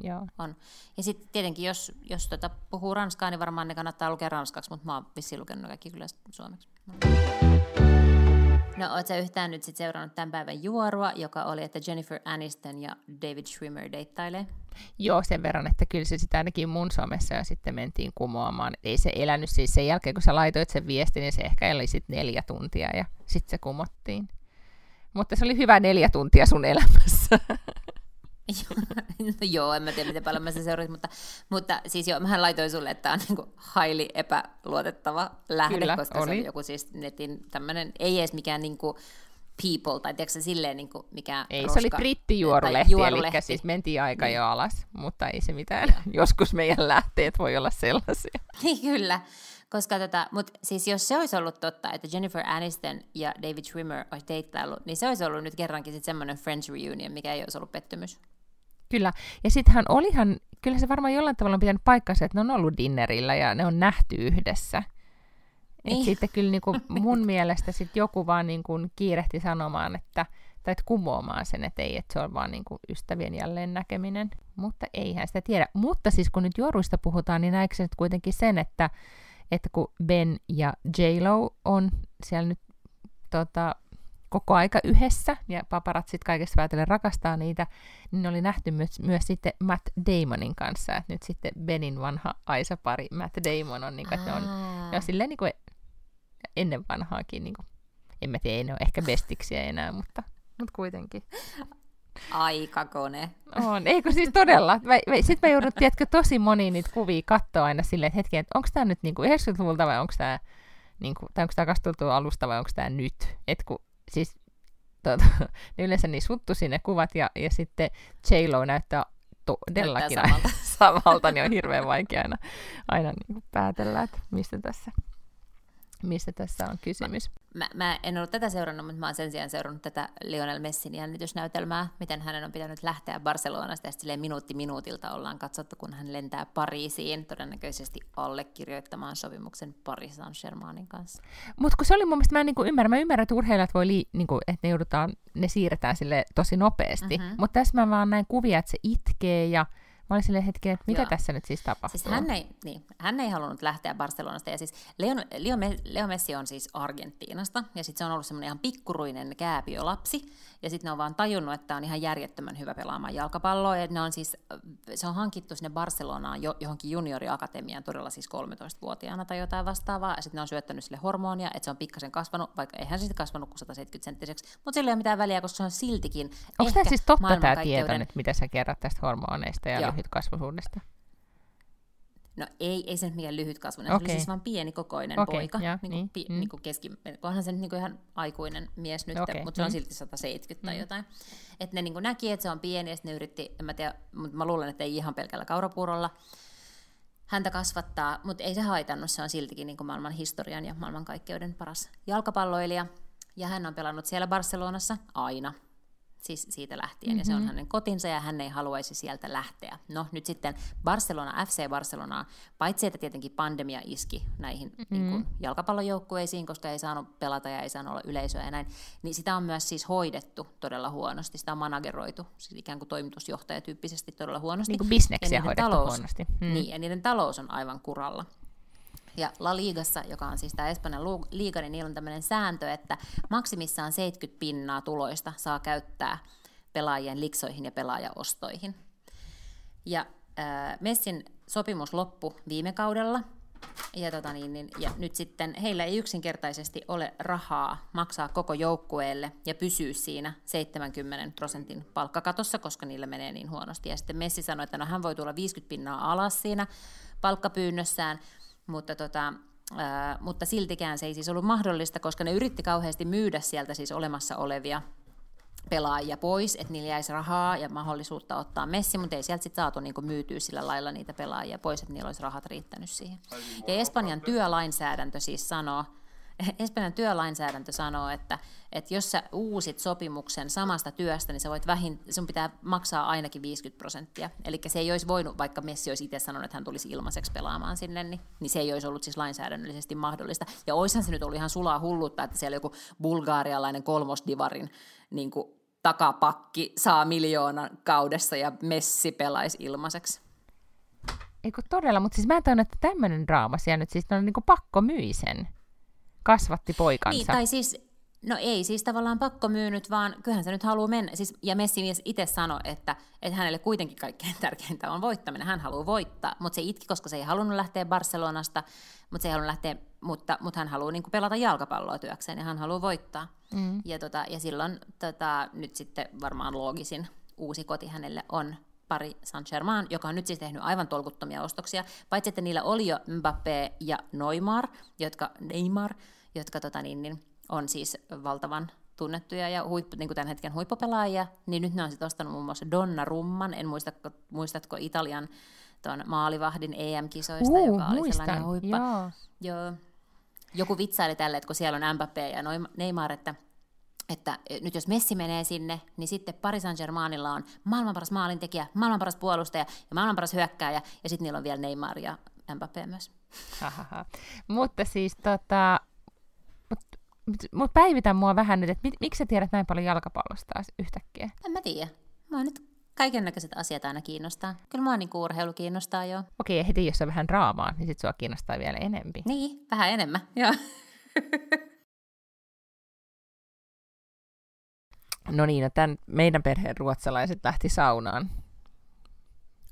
Joo. on. Ja sitten tietenkin, jos, jos tota puhuu ranskaa, niin varmaan ne kannattaa lukea ranskaksi, mutta mä oon vissiin lukenut kaikki kyllä suomeksi. No, oot sä yhtään nyt sit seurannut tämän päivän juorua, joka oli, että Jennifer Aniston ja David Schwimmer deittailee? Joo, sen verran, että kyllä se sitä ainakin mun somessa ja sitten mentiin kumoamaan. Ei se elänyt siis sen jälkeen, kun sä laitoit sen viestin, niin se ehkä eli sitten neljä tuntia ja sitten se kumottiin. Mutta se oli hyvä neljä tuntia sun elämässä. no joo, en mä tiedä, miten paljon mä sitä seurasin, mutta, mutta siis joo, mähän laitoin sulle, että tämä on niinku highly epäluotettava lähde, Kyllä, koska se oli. oli joku siis netin tämmöinen, ei edes mikään niinku people, tai tiedätkö se silleen niinku mikään Ei, roska, se oli brittijuorulehti, juorulehti. eli siis mentiin aika jo alas, mutta ei se mitään. Joskus meidän lähteet voi olla sellaisia. Niin kyllä, koska tota, mutta siis jos se olisi ollut totta, että Jennifer Aniston ja David Schwimmer olisi deittaillut, niin se olisi ollut nyt kerrankin sitten semmoinen Friends reunion, mikä ei olisi ollut pettymys. Kyllä, ja sittenhän olihan, kyllä se varmaan jollain tavalla on pitänyt paikkansa, että ne on ollut dinnerillä ja ne on nähty yhdessä. Et Niin. sitten kyllä niin kuin mun mielestä sit joku vaan niin kuin kiirehti sanomaan, että, tai että kumoamaan sen, että ei, että se on vaan niin kuin ystävien jälleen näkeminen. Mutta eihän sitä tiedä. Mutta siis kun nyt juoruista puhutaan, niin näetkö sä nyt kuitenkin sen, että, että kun Ben ja J-Lo on siellä nyt tota, koko aika yhdessä, ja paparatsit kaikesta päätellen rakastaa niitä, niin ne oli nähty myös, myös sitten Matt Damonin kanssa, että nyt sitten Benin vanha Aisa-pari Matt Damon on, niin kuin, että ne on, ne on silleen niin kuin ennen vanhaakin, niin kuin, en mä tiedä, ei ne ole ehkä bestiksiä enää, mutta, mutta kuitenkin. Aikakone. On, eikö siis todella? Sitten mä joudun, tiedätkö, tosi moni niitä kuvia katsoa aina silleen, että hetken, että onko tämä nyt niinku 90-luvulta vai onko tämä niinku, tai onko tämä 2000 alusta vai onko tämä nyt? Et kun, siis tota, ne yleensä niin suttu sinne kuvat ja, ja sitten J-Lo näyttää todellakin Näyttää aina samalta, niin on hirveän vaikea aina, aina niin päätellä, että mistä tässä, mistä tässä on kysymys. Mä, mä en ollut tätä seurannut, mutta mä oon sen sijaan seurannut tätä Lionel Messin jännitysnäytelmää, miten hänen on pitänyt lähteä Barcelonasta ja sitten minuutti minuutilta ollaan katsottu, kun hän lentää Pariisiin, todennäköisesti allekirjoittamaan sopimuksen Paris Saint-Germainin kanssa. Mutta kun se oli mun mielestä, mä en niinku ymmärrä, mä ymmärrän, että urheilijat voi, lii, niinku, että ne joudutaan, ne siirretään sille tosi nopeasti. Mhm. Mm-hmm. Mutta tässä mä vaan näin kuvia, että se itkee ja Mä olin silleen hetken, että mitä Joo. tässä nyt siis tapahtuu? Siis hän ei, niin, hän ei halunnut lähteä Barcelonasta. Ja siis Leo, Leo, Leo Messi on siis Argentiinasta. Ja sitten se on ollut semmoinen ihan pikkuruinen kääpiölapsi. Ja sitten ne on vaan tajunnut, että on ihan järjettömän hyvä pelaamaan jalkapalloa. Ja ne on siis, se on hankittu sinne Barcelonaan jo, johonkin junioriakatemiaan todella siis 13-vuotiaana tai jotain vastaavaa. Ja sitten ne on syöttänyt sille hormonia, että se on pikkasen kasvanut, vaikka eihän se sitten kasvanut kuin 170 senttiseksi. Mutta sillä ei ole mitään väliä, koska se on siltikin Onko tämä siis totta tämä tieto nyt, mitä sä kerrot tästä hormoneista ja Joo. lyhytkasvuisuudesta? No ei, ei se nyt mikään lyhyt kasvunen, se oli siis vaan pieni kokoinen Okei, poika, joo, niin niin, kuin, pi, mm. niin kuin keski, onhan se nyt niin kuin ihan aikuinen mies nyt, Okei, mutta se on mm. silti 170 tai jotain. Että ne niin kuin näki, että se on pieni ja sitten ne yritti, en mä tiedä, mutta mä luulen, että ei ihan pelkällä kaurapuurolla häntä kasvattaa, mutta ei se haitannut, se on siltikin niin kuin maailman historian ja maailmankaikkeuden paras jalkapalloilija. Ja hän on pelannut siellä Barcelonassa aina, siis siitä lähtien, mm-hmm. ja se on hänen kotinsa, ja hän ei haluaisi sieltä lähteä. No nyt sitten Barcelona, FC Barcelona, paitsi että tietenkin pandemia iski näihin mm-hmm. niin kuin, jalkapallojoukkueisiin, koska ei saanut pelata ja ei saanut olla yleisöä ja näin, niin sitä on myös siis hoidettu todella huonosti, sitä on manageroitu, siis ikään kuin toimitusjohtajatyyppisesti todella huonosti. Niin kuin bisneksiä hoidettu talous, huonosti. Mm. Niin, ja niiden talous on aivan kuralla. Ja La Ligassa, joka on siis tämä Espanjan liiga, niin niillä on tämmöinen sääntö, että maksimissaan 70 pinnaa tuloista saa käyttää pelaajien liksoihin ja pelaajaostoihin. Ja äh, Messin sopimus loppui viime kaudella, ja, tota niin, niin, ja nyt sitten heillä ei yksinkertaisesti ole rahaa maksaa koko joukkueelle ja pysyä siinä 70 prosentin palkkakatossa, koska niillä menee niin huonosti. Ja sitten Messi sanoi, että no hän voi tulla 50 pinnaa alas siinä palkkapyynnössään, mutta, tota, ää, mutta siltikään se ei siis ollut mahdollista, koska ne yritti kauheasti myydä sieltä siis olemassa olevia pelaajia pois, että niillä jäisi rahaa ja mahdollisuutta ottaa messi, mutta ei sieltä sitten saatu niinku myytyä sillä lailla niitä pelaajia pois, että niillä olisi rahat riittänyt siihen. Ja Espanjan työlainsäädäntö siis sanoo, Espanjan työlainsäädäntö sanoo, että, että jos sä uusit sopimuksen samasta työstä, niin sä voit vähin, sun pitää maksaa ainakin 50 prosenttia. Eli se ei olisi voinut, vaikka Messi olisi itse sanonut, että hän tulisi ilmaiseksi pelaamaan sinne, niin, niin se ei olisi ollut siis lainsäädännöllisesti mahdollista. Ja oishan se nyt ollut ihan sulaa hullutta, että siellä joku bulgaarialainen kolmosdivarin niin kuin takapakki saa miljoonan kaudessa ja Messi pelaisi ilmaiseksi. Eikö todella, mutta siis mä en tajunnut, että tämmöinen draama siellä nyt siis on niinku pakko myi sen. Kasvatti poikansa. Niin, tai siis, no ei siis tavallaan pakko myynyt, vaan kyllähän se nyt haluaa mennä. Siis, ja Messi mies itse sanoi, että, että hänelle kuitenkin kaikkein tärkeintä on voittaminen. Hän haluaa voittaa, mutta se itki, koska se ei halunnut lähteä Barcelonasta, mutta se ei halunnut lähteä, mutta, mutta hän haluaa niin pelata jalkapalloa työkseen ja hän haluaa voittaa. Mm. Ja, tota, ja silloin tota, nyt sitten varmaan loogisin uusi koti hänelle on pari Saint-Germain, joka on nyt siis tehnyt aivan tolkuttomia ostoksia, paitsi että niillä oli jo Mbappé ja Neymar, jotka, Neymar, jotka tota niin, niin, on siis valtavan tunnettuja ja huippu, niin kuin tämän hetken huippupelaajia, niin nyt ne on sitten ostanut muun muassa Donna Rumman, en muista, muistatko Italian tuon maalivahdin EM-kisoista, uh, joka oli muistan. sellainen huippa. Joo. Joo. Joku vitsaili tälle, että kun siellä on Mbappé ja Neymar, että että nyt jos Messi menee sinne, niin sitten Paris Saint-Germainilla on maailman paras maalintekijä, maailman paras puolustaja ja maailman paras hyökkääjä, ja sitten niillä on vielä Neymar ja Mbappé myös. Mutta siis tota, mut, mut, päivitä mua vähän nyt, että mit, miksi sä tiedät näin paljon jalkapallosta taas yhtäkkiä? En mä tiedä. Mä nyt kaiken näköiset asiat aina kiinnostaa. Kyllä mua niin urheilu kiinnostaa jo. Okei, ja heti jos on vähän draamaa, niin sit sua kiinnostaa vielä enempi. Niin, vähän enemmän, joo. No niin, no tämän meidän perheen ruotsalaiset lähti saunaan.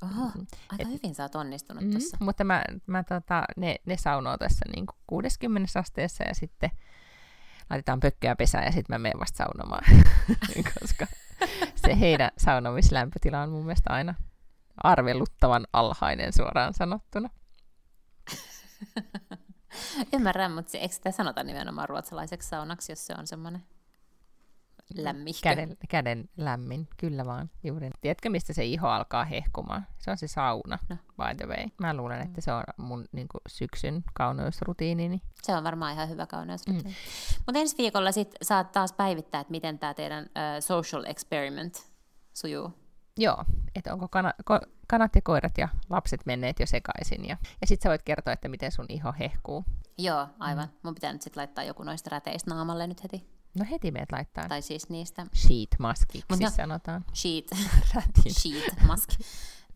Oho, aika Et- hyvin sä oot onnistunut Mm, tuossa. mutta mä, mä tota, ne, ne saunoo tässä niin 60 asteessa ja sitten laitetaan pökköä pesään ja sitten mä menen vasta saunomaan, koska se heidän saunomislämpötila on mun mielestä aina arveluttavan alhainen suoraan sanottuna. Ymmärrän, mutta se, eikö sitä sanota nimenomaan ruotsalaiseksi saunaksi, jos se on semmoinen lämmihkö? Käden, käden lämmin, kyllä vaan, juuri. Tiedätkö, mistä se iho alkaa hehkumaan? Se on se sauna, No. by the way. Mä luulen, että se on mun niin kuin, syksyn kauneusrutiinini. Se on varmaan ihan hyvä kauneusrutiini. Mm. Mutta ensi viikolla sit saat taas päivittää, että miten tämä teidän uh, social experiment sujuu. Joo, että onko kana, ko, kanat ja koirat ja lapset menneet jo sekaisin. Ja, ja sitten sä voit kertoa, että miten sun iho hehkuu. Joo, aivan. Mm. Mun pitää nyt sitten laittaa joku noista räteistä naamalle nyt heti. No heti meet laittaa. Tai siis niistä Sheet maskiksi Mut no- sanotaan. sheet, Rätin. sheet mask.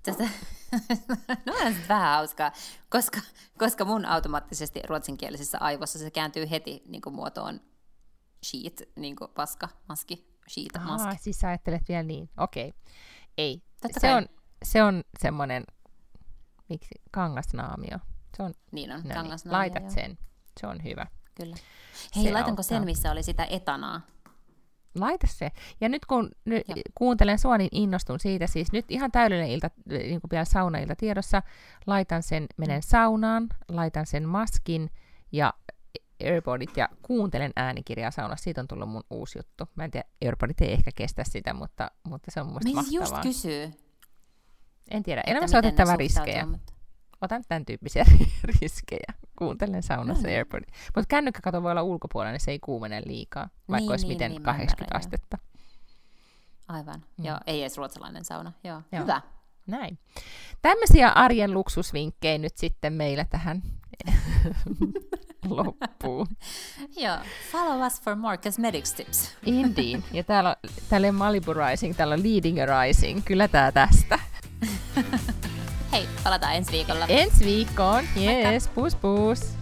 Tätä, no on vähän hauskaa, koska, koska mun automaattisesti ruotsinkielisessä aivossa se kääntyy heti niin kuin muotoon sheet, niin kuin paska, maski, sheet, Aa, maski. siis sä ajattelet vielä niin. Okei. Okay. Ei. Totta se kai. on, se on semmoinen, miksi, kangasnaamio. Se on, Niin on, no niin, kangasnaamio, laitat joo. sen. Se on hyvä. Kyllä. Hei, Se laitanko auttaa. sen, missä oli sitä etanaa? Laita se. Ja nyt kun nyt Joo. kuuntelen sua, niin innostun siitä. Siis nyt ihan täydellinen ilta, niin kuin vielä saunailta tiedossa. Laitan sen, menen saunaan, laitan sen maskin ja Airpodit ja kuuntelen äänikirjaa saunassa. Siitä on tullut mun uusi juttu. Mä en tiedä, Airpodit ei ehkä kestä sitä, mutta, mutta se on mun mielestä Mä siis just mahtavaa. kysyy. en tiedä, elämässä on otettava riskejä. mutta- Otan tämän tyyppisiä riskejä. Kuuntelen saunassa No. Airpodit. Mutta kännykkäkato voi olla ulkopuolella, niin se ei kuumene liikaa, vaikka Niin, olisi niin, miten niin, mä 80 ymmärrän, astetta. Aivan. Mm. Joo, ei edes ruotsalainen sauna. Joo. Joo. Hyvä. Näin. Tämmöisiä arjen luksusvinkkejä nyt sitten meillä tähän loppuun. Joo. Follow us for more cosmetics tips. Indeed. Ja täällä on, täällä on Malibu Rising, täällä on Leading Rising. Kyllä tää tästä. Hei, palataan ensi viikolla. Ensi viikkoon. Yes, pus pus.